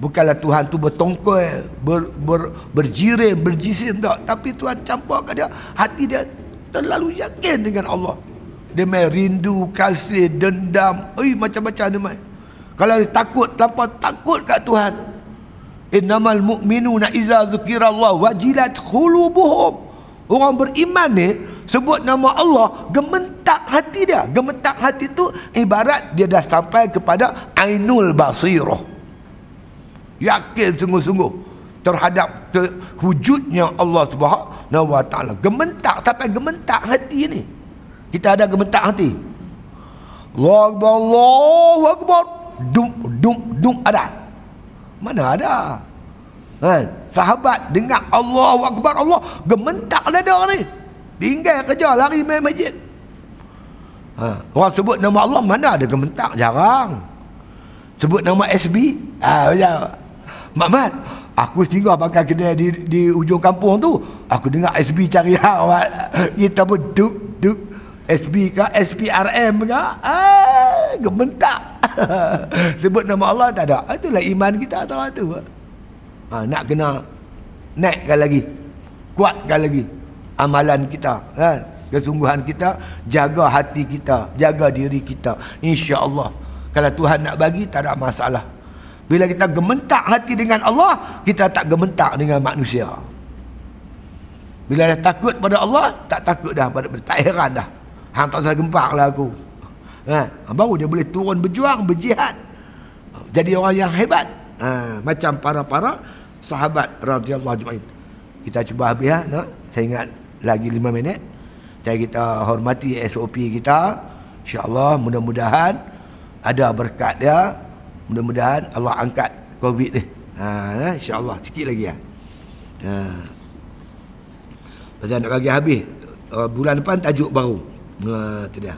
Bukanlah Tuhan tu bertongkol, ber, ber, berjirim, berjisim tak. Tapi Tuhan campur ke dia. Hati dia terlalu yakin dengan Allah. Dia main rindu, kasih, dendam. Eh, macam-macam dia main. Kalau dia takut, tanpa takut kat Tuhan. Innamal mu'minuna iza zukirallah wajilat khulubuhum. Orang beriman ni sebut nama Allah gementak hati dia. Gementak hati tu ibarat dia dah sampai kepada ainul basirah. Yakin sungguh-sungguh terhadap wujudnya Allah Subhanahu wa taala. Gementak sampai gementak hati ni. Kita ada gementak hati. Allahu akbar Allahu akbar. Dum dum dum ada. Mana ada? Kan? Sahabat dengar Allah Akbar Allah gementak dada ni. Tinggal kerja lari main masjid. Ha, orang sebut nama Allah mana ada gementak jarang. Sebut nama SB, ah ha, macam Mat aku singgah pakai kedai di di ujung kampung tu. Aku dengar SB cari awak. Kita pun duk duk SB ke SPRM ke? Ah, gementak. [LAUGHS] Sebut nama Allah tak ada. Itulah iman kita tahu tu ha, nak kena naikkan lagi kuatkan lagi amalan kita kan kesungguhan kita jaga hati kita jaga diri kita insya-Allah kalau Tuhan nak bagi tak ada masalah bila kita gementak hati dengan Allah kita tak gementak dengan manusia bila dah takut pada Allah tak takut dah pada tak heran dah hang tak usah gempak lah aku ha, baru dia boleh turun berjuang berjihad jadi orang yang hebat ha, macam para-para sahabat radhiyallahu ajma'in. Kita cuba habis ya, no? Saya ingat lagi 5 minit. Jadi kita hormati SOP kita. Insya-Allah mudah-mudahan ada berkat dia. Mudah-mudahan Allah angkat COVID ni. Ha, ya, insya-Allah sikit lagi ya. Ha. Pasal nak bagi habis uh, bulan depan tajuk baru. Ha, tu dia.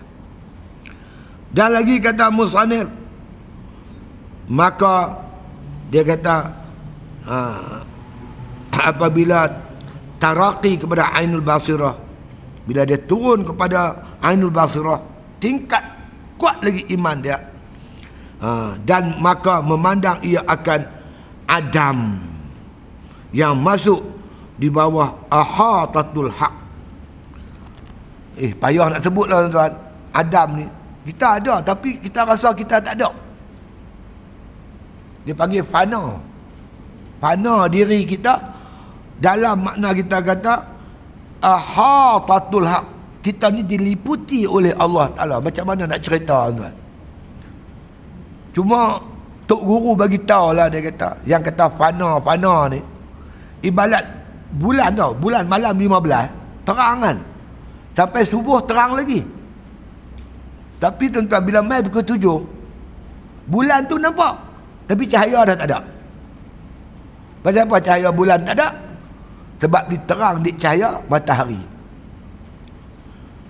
Dan lagi kata Musanir maka dia kata ha, [CLEARS THROAT] apabila taraqi kepada ainul basirah bila dia turun kepada ainul basirah tingkat kuat lagi iman dia ha, dan maka memandang ia akan adam yang masuk di bawah ahatatul haq. Eh payah nak sebut lah tuan adam ni kita ada tapi kita rasa kita tak ada. Dia panggil fana. Fana diri kita dalam makna kita kata ahatatul haq. Kita ni diliputi oleh Allah Taala. Macam mana nak cerita tuan cuma tok guru bagi tahu lah dia kata yang kata fana fana ni ibarat bulan tau bulan malam 15 terang kan sampai subuh terang lagi tapi tuan-tuan bila mai pukul 7 bulan tu nampak tapi cahaya dah tak ada Pasal apa cahaya bulan tak ada? Sebab diterang di cahaya matahari.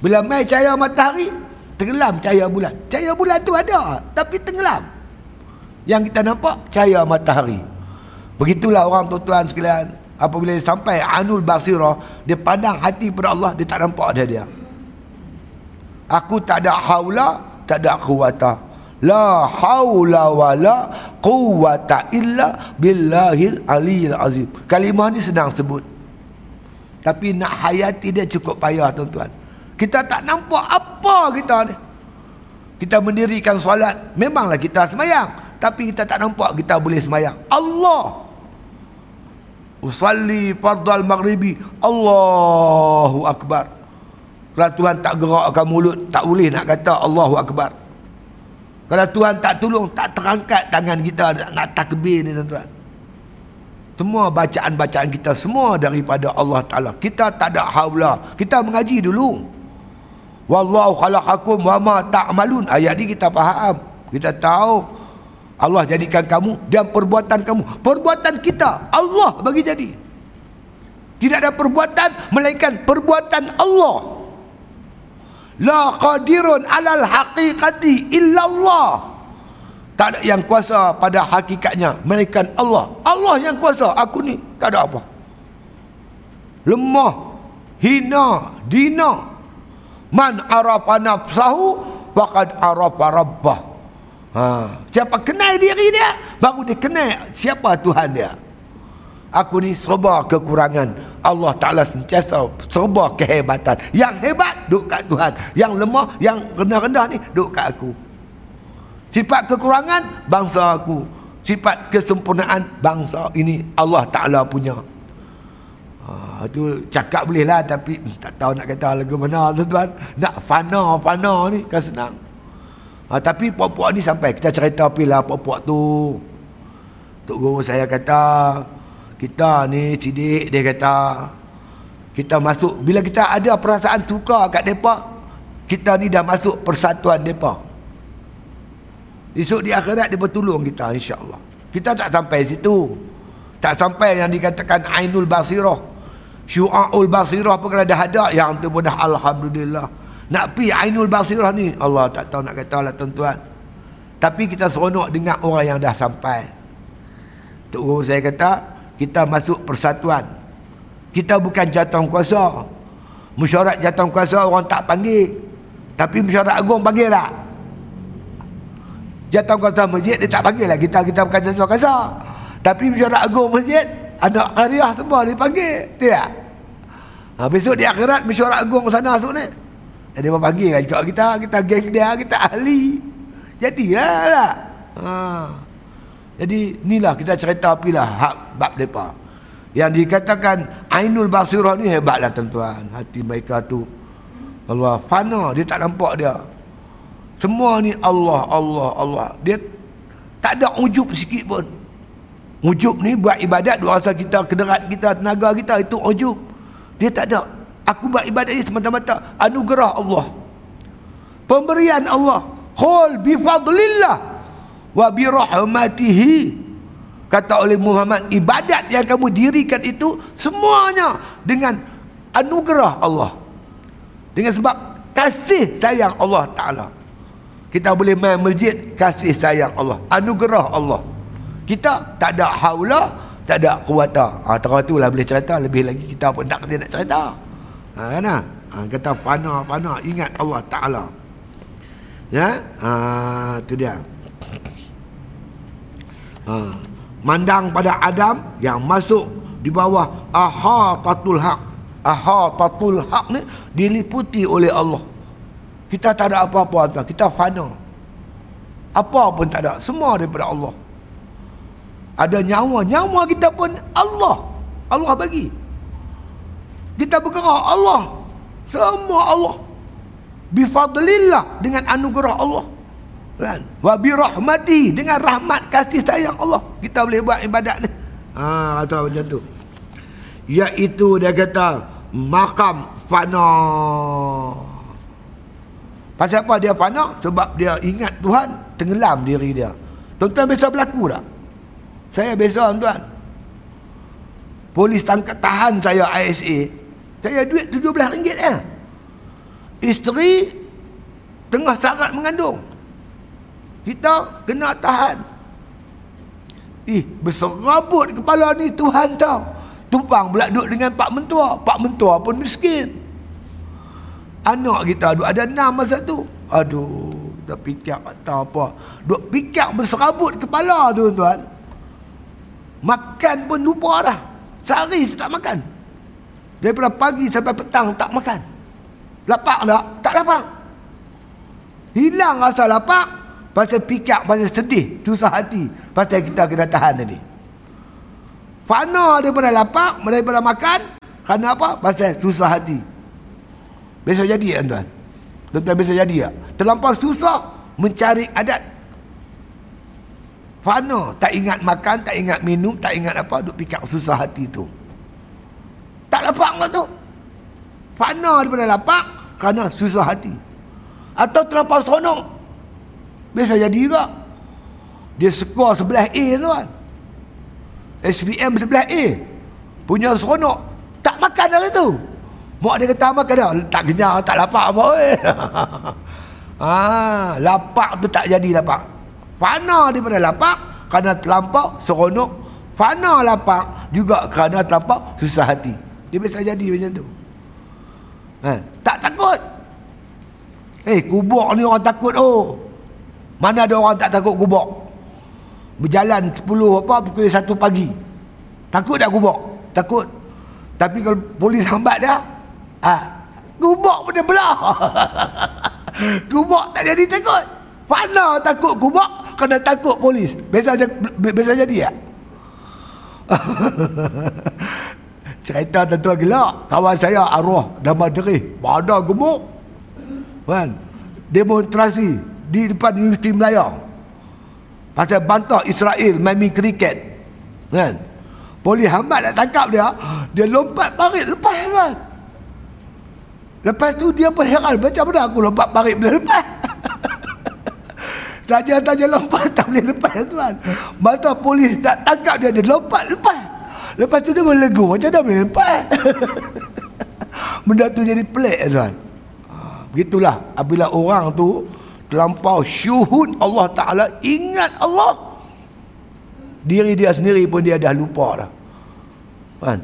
Bila mai cahaya matahari, tenggelam cahaya bulan. Cahaya bulan tu ada, tapi tenggelam. Yang kita nampak cahaya matahari. Begitulah orang tuan-tuan sekalian. Apabila dia sampai anul basirah, dia pandang hati pada Allah, dia tak nampak dia dia. Aku tak ada haula, tak ada kuwata. La haula wala quwata illa billahil aliyil azim. Kalimah ni senang sebut. Tapi nak hayati dia cukup payah tuan-tuan. Kita tak nampak apa kita ni. Kita mendirikan solat, memanglah kita semayang. Tapi kita tak nampak kita boleh semayang. Allah. Usalli fardal maghribi. Allahu Akbar. Kalau Tuhan tak gerakkan mulut, tak boleh nak kata Allahu Akbar. Kalau Tuhan tak tolong, tak terangkat tangan kita nak, nak takbir ni tuan-tuan. Semua bacaan-bacaan kita semua daripada Allah Ta'ala. Kita tak ada hawla. Kita mengaji dulu. Wallahu khalaqakum wa ma ta'malun. Ayat ni kita faham. Kita tahu Allah jadikan kamu dan perbuatan kamu. Perbuatan kita Allah bagi jadi. Tidak ada perbuatan melainkan perbuatan Allah la qadirun alal haqiqati illallah Tak ada yang kuasa pada hakikatnya melainkan Allah. Allah yang kuasa. Aku ni tak ada apa. Lemah, hina, dina. Man arafa nafsahu faqad arafa rabbah. Ha, siapa kenal diri dia, baru dia kenal siapa Tuhan dia. Aku ni serba kekurangan. Allah Ta'ala sentiasa serba kehebatan. Yang hebat, duduk kat Tuhan. Yang lemah, yang rendah-rendah ni, duduk kat aku. Sifat kekurangan bangsa aku. Sifat kesempurnaan bangsa ini Allah Taala punya. Ha, tu cakap boleh lah tapi tak tahu nak kata lagu mana tuan-tuan. Nak fana fana ni kan senang. Ha, tapi puak-puak ni sampai kita cerita pilah puak-puak tu. Tok guru saya kata kita ni sidik dia kata kita masuk bila kita ada perasaan suka kat depa kita ni dah masuk persatuan depa Esok di akhirat dia bertolong kita insya-Allah. Kita tak sampai situ. Tak sampai yang dikatakan ainul basirah. Syu'aul basirah pun kalau dah ada yang tu pun dah alhamdulillah. Nak pi ainul basirah ni Allah tak tahu nak kata lah tuan-tuan. Tapi kita seronok dengan orang yang dah sampai. Tok guru saya kata kita masuk persatuan. Kita bukan jatuh kuasa. Mesyuarat jatuh kuasa orang tak panggil. Tapi mesyuarat agung panggil tak? Jatuh kuasa masjid dia tak panggil lah kita kita bukan jatuh kuasa. Tapi mesyuarat agung masjid anak karya semua dipanggil. Tidak. Ha, besok di akhirat mesyuarat agung sana masuk ni. Dia panggil lah juga kita kita geng dia kita ahli. Jadilah lah. Ha. Jadi inilah kita cerita apilah hak bab depa. Yang dikatakan Ainul Basirah ni hebatlah tuan-tuan. Hati mereka tu Allah fana dia tak nampak dia. Semua ni Allah, Allah, Allah. Dia tak ada ujub sikit pun. Ujub ni buat ibadat dua rasa kita, kederat kita, tenaga kita itu ujub. Dia tak ada. Aku buat ibadat ni semata-mata anugerah Allah. Pemberian Allah. Qul bi fadlillah wa bi rahmatihi. Kata oleh Muhammad, ibadat yang kamu dirikan itu semuanya dengan anugerah Allah. Dengan sebab kasih sayang Allah Ta'ala. Kita boleh main masjid kasih sayang Allah. Anugerah Allah. Kita tak ada haula, tak ada kuwata. Ha, terang tu lah boleh cerita. Lebih lagi kita pun tak kena nak cerita. Ha, kan? Ha, kata panah-panah. Ingat Allah Ta'ala. Ya? Ha, tu dia. Ha, mandang pada Adam yang masuk di bawah aha tatul haq. Aha tatul haq ni diliputi oleh Allah. Kita tak ada apa-apa tuan. Kita fana. Apa pun tak ada. Semua daripada Allah. Ada nyawa. Nyawa kita pun Allah. Allah bagi. Kita bergerak Allah. Semua Allah. Bifadlillah dengan anugerah Allah. Kan? Wa birahmati dengan rahmat kasih sayang Allah. Kita boleh buat ibadat ni. Ha, kata macam tu. Iaitu dia kata makam fana. Pasal apa dia fana? Sebab dia ingat Tuhan tenggelam diri dia. Tuan-tuan biasa berlaku tak? Saya biasa tuan. Polis tangkap tahan saya ISA. Saya duit RM17 eh. Isteri tengah sangat mengandung. Kita kena tahan. Ih, berserabut kepala ni Tuhan tahu. Tumpang pula duduk dengan Pak Mentua. Pak Mentua pun miskin. Anak kita ada ada enam masa tu. Aduh, dah fikir tak apa. Duk fikir berserabut kepala tu tuan. Makan pun lupa dah. Sehari saya tak makan. Daripada pagi sampai petang tak makan. Lapak tak? Tak lapak. Hilang rasa lapak. Pasal fikir, pasal sedih. Susah hati. Pasal kita kena tahan tadi. Fana daripada lapak, daripada makan. Kerana apa? Pasal susah hati. Biasa jadi ya tuan? Tuan-tuan biasa jadi ya? Terlampau susah mencari adat. Fana tak ingat makan, tak ingat minum, tak ingat apa, duk fikir susah hati tu. Tak lapak lah tu. Fana daripada lapak kerana susah hati. Atau terlampau seronok. Biasa jadi juga. Dia skor sebelah A tuan. SPM sebelah A. Punya seronok. Tak makan dari tu. Mak dia kata makan dah. Tak kenyang, tak lapak [LAUGHS] apa. Eh. ha, lapak tu tak jadi lapak. Fana daripada lapak kerana terlampau seronok. Fana lapak juga kerana terlampau susah hati. Dia biasa jadi macam tu. Kan? Tak takut. Eh, kubur ni orang takut oh. Mana ada orang tak takut kubur? Berjalan 10 apa pukul 1 pagi. Takut tak kubur? Takut. Tapi kalau polis hambat dah, ah, kubur pun dia belah. [LAUGHS] kubur tak jadi takut. Mana takut kubur kena takut polis. Biasa biasa jadi ya. [LAUGHS] Cerita tentu gelak. Kawan saya arwah nama derih. Pada gemuk. Kan? Demonstrasi di depan Universiti Melayu. Pasal bantah Israel main kriket. Kan? Polis hambat nak tangkap dia. Dia lompat parit lepas kan? Lepas tu dia pun heran. Macam mana aku lompat parit boleh lepas? [LAUGHS] Tanya-tanya lompat tak boleh lepas tuan. Mata polis nak tangkap dia. Dia lompat lepas. Lepas tu dia melegu macam dah boleh lepas. [LAUGHS] Benda tu jadi pelik tuan. Ha, begitulah. Apabila orang tu terlampau syuhud Allah Ta'ala ingat Allah. Diri dia sendiri pun dia dah lupa dah. Kan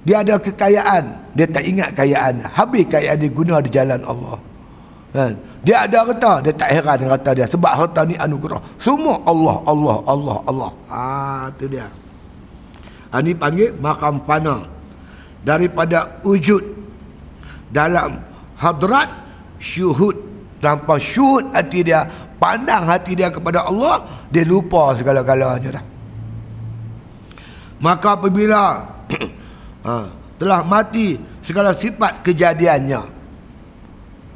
dia ada kekayaan. Dia tak ingat kekayaan. Habis kekayaan dia guna di jalan Allah. Kan dia ada harta dia tak heran harta dia. Sebab harta ni anugerah. Semua Allah Allah Allah Allah. Ah tu dia ini panggil makam fana daripada wujud dalam hadrat syuhud. Tanpa syuhud hati dia pandang hati dia kepada Allah dia lupa segala-galanya dah. Maka apabila ha, [CLEARS THROAT] telah mati segala sifat kejadiannya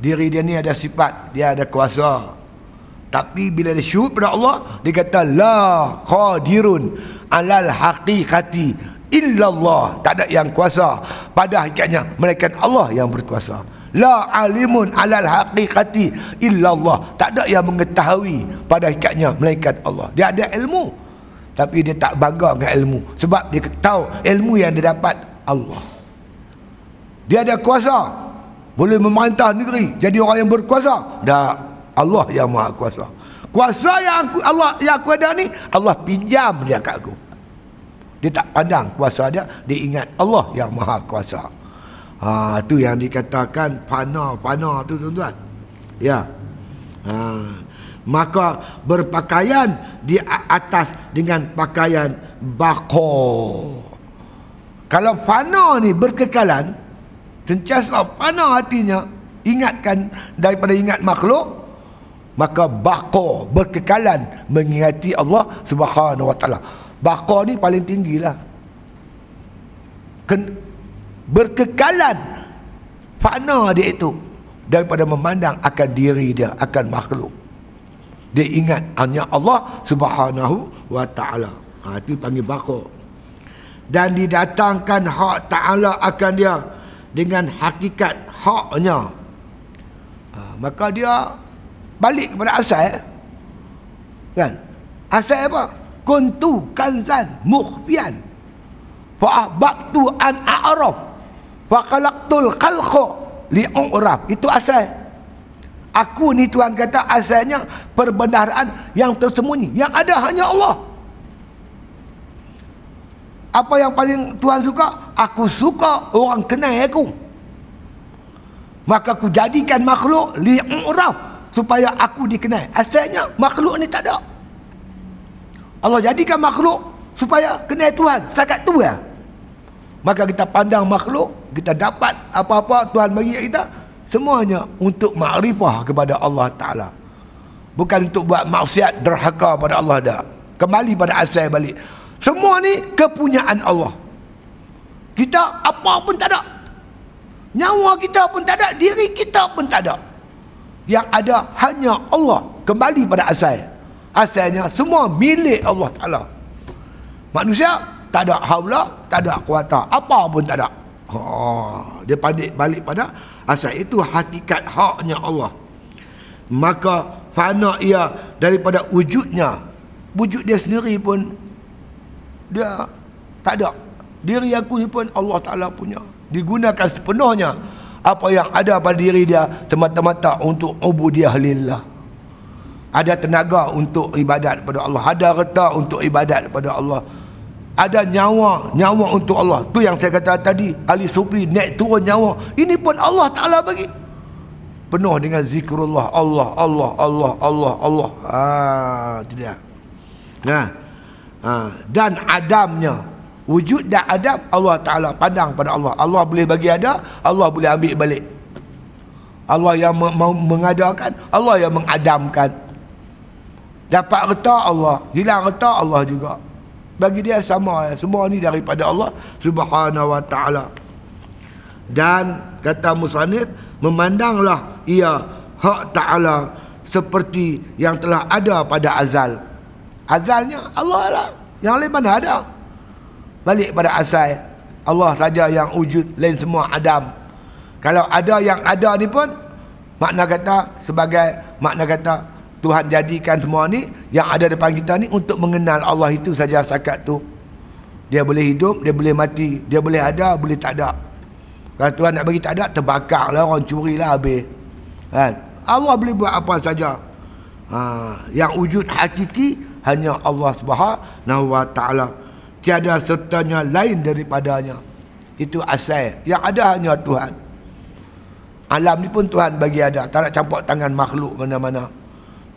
diri dia ni ada sifat dia ada kuasa tapi bila dia syuhud pada Allah dia kata la qadirun alal haqiqati illallah. Tak ada yang kuasa. Pada hakikatnya melainkan Allah yang berkuasa. La alimun alal haqiqati illallah. Tak ada yang mengetahui pada hakikatnya melainkan Allah. Dia ada ilmu tapi dia tak bangga dengan ilmu. Sebab dia tahu ilmu yang dia dapat Allah. Dia ada kuasa. Boleh memerintah negeri jadi orang yang berkuasa? Dah Allah yang maha kuasa. Kuasa yang aku, Allah yang aku ada ni Allah pinjam dia kat aku. Dia tak pandang kuasa dia dia ingat Allah yang maha kuasa. Ha tu yang dikatakan pana pana tu tuan-tuan. Ya. Ha maka berpakaian di atas dengan pakaian bako. Kalau fana ni berkekalan sentiasa fana hatinya ingatkan daripada ingat makhluk maka baqa berkekalan mengingati Allah Subhanahu wa taala. Baqa ni paling tinggilah. Ken, berkekalan fana dia itu daripada memandang akan diri dia akan makhluk. Dia ingat hanya Allah Subhanahu wa taala. Ha itu panggil baqa. Dan didatangkan hak taala akan dia dengan hakikat haknya. Ha, maka dia balik kepada asal kan? Asal apa? Kuntu kanzan mukhfian. Fa ahbabtu an a'raf fa khalaqtul khalqa li'uraf itu asal. Aku ni Tuhan kata asalnya perbendaharaan yang tersembunyi. Yang ada hanya Allah. Apa yang paling Tuhan suka? Aku suka orang kenal aku. Maka aku jadikan makhluk li'uraf supaya aku dikenal. Asalnya makhluk ni tak ada. Allah jadikan makhluk supaya kenal Tuhan. Sakat tu ya maka kita pandang makhluk kita dapat apa-apa Tuhan bagi kita semuanya untuk makrifah kepada Allah Ta'ala. Bukan untuk buat maksiat derhaka pada Allah dah. Kembali pada asal balik. Semua ni kepunyaan Allah. Kita apa pun tak ada. Nyawa kita pun tak ada. Diri kita pun tak ada yang ada hanya Allah kembali pada asal. Asalnya semua milik Allah Ta'ala. Manusia tak ada haula tak ada kuasa apa pun tak ada. Ha, dia balik balik pada asal. Itu hakikat haknya Allah. Maka fana ia daripada wujudnya. Wujud dia sendiri pun dia tak ada. Diri aku ni pun Allah Ta'ala punya. Digunakan sepenuhnya apa yang ada pada diri dia semata-mata untuk ubudiah lillah. Ada tenaga untuk ibadat kepada Allah. Ada reta untuk ibadat kepada Allah. Ada nyawa nyawa untuk Allah. Tu yang saya kata tadi Ali Sufi naik turun nyawa. Ini pun Allah Ta'ala bagi. Penuh dengan zikrullah. Allah Allah Allah Allah Allah. Ah itu dia. Nah. Ha. dan adamnya wujud dan adam Allah Ta'ala pandang pada Allah. Allah boleh bagi ada Allah boleh ambil balik. Allah yang mengadakan Allah yang mengadamkan. Dapat reta Allah hilang reta Allah juga. Bagi dia sama semua ni daripada Allah subhanahu wa ta'ala. Dan kata musannif memandanglah ia hak ta'ala seperti yang telah ada pada azal. Azalnya Allah lah yang lain mana ada balik pada asal Allah saja yang wujud lain semua adam kalau ada yang ada ni pun makna kata sebagai makna kata Tuhan jadikan semua ni yang ada depan kita ni untuk mengenal Allah itu saja sakat tu. Dia boleh hidup, dia boleh mati, dia boleh ada, boleh tak ada. Kalau Tuhan nak bagi tak ada, terbakar lah orang curi lah habis. Kan? Allah boleh buat apa saja. Ha, yang wujud hakiki hanya Allah Subhanahu wa taala. Tiada sertanya lain daripadanya. Itu asal. Yang ada hanya Tuhan. Alam ni pun Tuhan bagi ada. Tak nak campur tangan makhluk mana-mana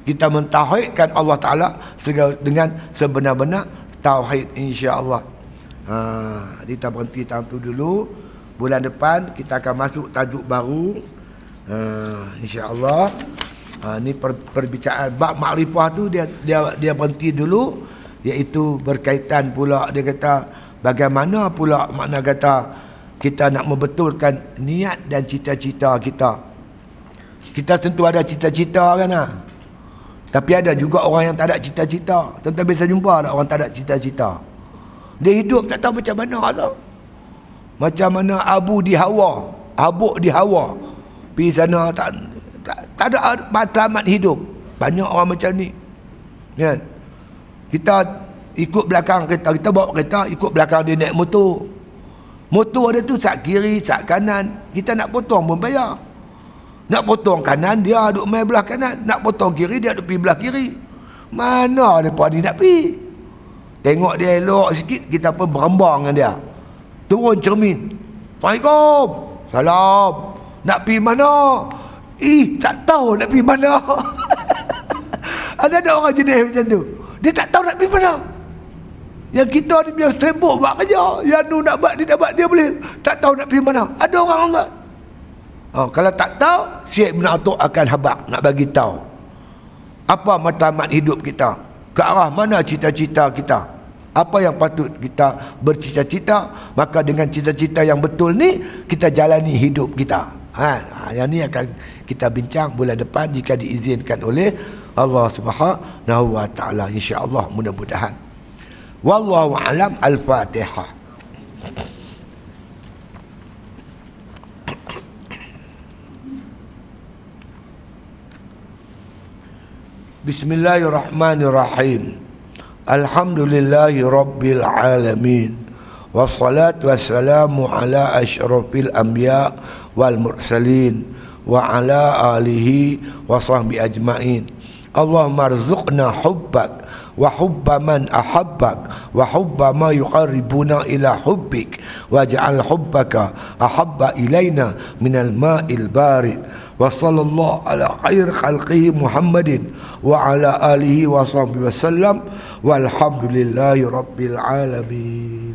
kita mentauhidkan Allah Taala dengan sebenar-benar tauhid insya-Allah. Ha, kita berhenti tahun tu dulu. Bulan depan kita akan masuk tajuk baru. Ha, insya-Allah. Ha, ni per, perbicaraan bab makrifah tu dia dia dia berhenti dulu iaitu berkaitan pula dia kata bagaimana pula makna kata kita nak membetulkan niat dan cita-cita kita. Kita tentu ada cita-cita kan ah. Tapi ada juga orang yang tak ada cita-cita. Tuan-tuan biasa jumpa ada orang tak ada cita-cita. Dia hidup tak tahu macam mana tu. Macam mana abu di hawa. Abuk di hawa. Pergi sana tak, tak, tak ada matlamat hidup. Banyak orang macam ni. Kan? Kita ikut belakang kereta. Kita bawa kereta ikut belakang dia naik motor. Motor dia tu sak kiri, sak kanan. Kita nak potong pun bayar. Nak potong kanan dia duduk main belah kanan. Nak potong kiri dia duduk pergi belah kiri. Mana mereka ni nak pergi? Tengok dia elok sikit kita pun berembang dengan dia. Turun cermin. Assalamualaikum. Salam. Nak pergi mana? Ih, tak tahu nak pergi mana. [LAUGHS] ada ada orang jenis macam tu. Dia tak tahu nak pergi mana. Yang kita ni biar sibuk buat kerja. Yang tu nak buat, dia nak buat, dia boleh. Tak tahu nak pergi mana. Ada orang enggak. Oh, kalau tak tahu, Syekh Ibn Atuk akan habak nak bagi tahu. Apa matlamat hidup kita? Ke arah mana cita-cita kita? Apa yang patut kita bercita-cita? Maka dengan cita-cita yang betul ni, kita jalani hidup kita. Ha, ha, yang ni akan kita bincang bulan depan jika diizinkan oleh Allah Subhanahu wa taala insya-Allah mudah-mudahan. Wallahu alam al-Fatihah. Bismillahirrahmanirrahim. Alhamdulillahi rabbil alamin. Wassalatu wassalamu ala asyrafil anbiya wal mursalin wa ala alihi wa sahbi ajma'in. Allah marzuqna hubbak wa hubba man ahabbak wa hubba ma yuqarribuna ila hubbik wa ja'al hubbaka ahabba ilaina min al-ma'il barid wa sallallahu ala khair khalqihi Muhammadin wa ala alihi wa sahbihi wa walhamdulillahi rabbil alamin.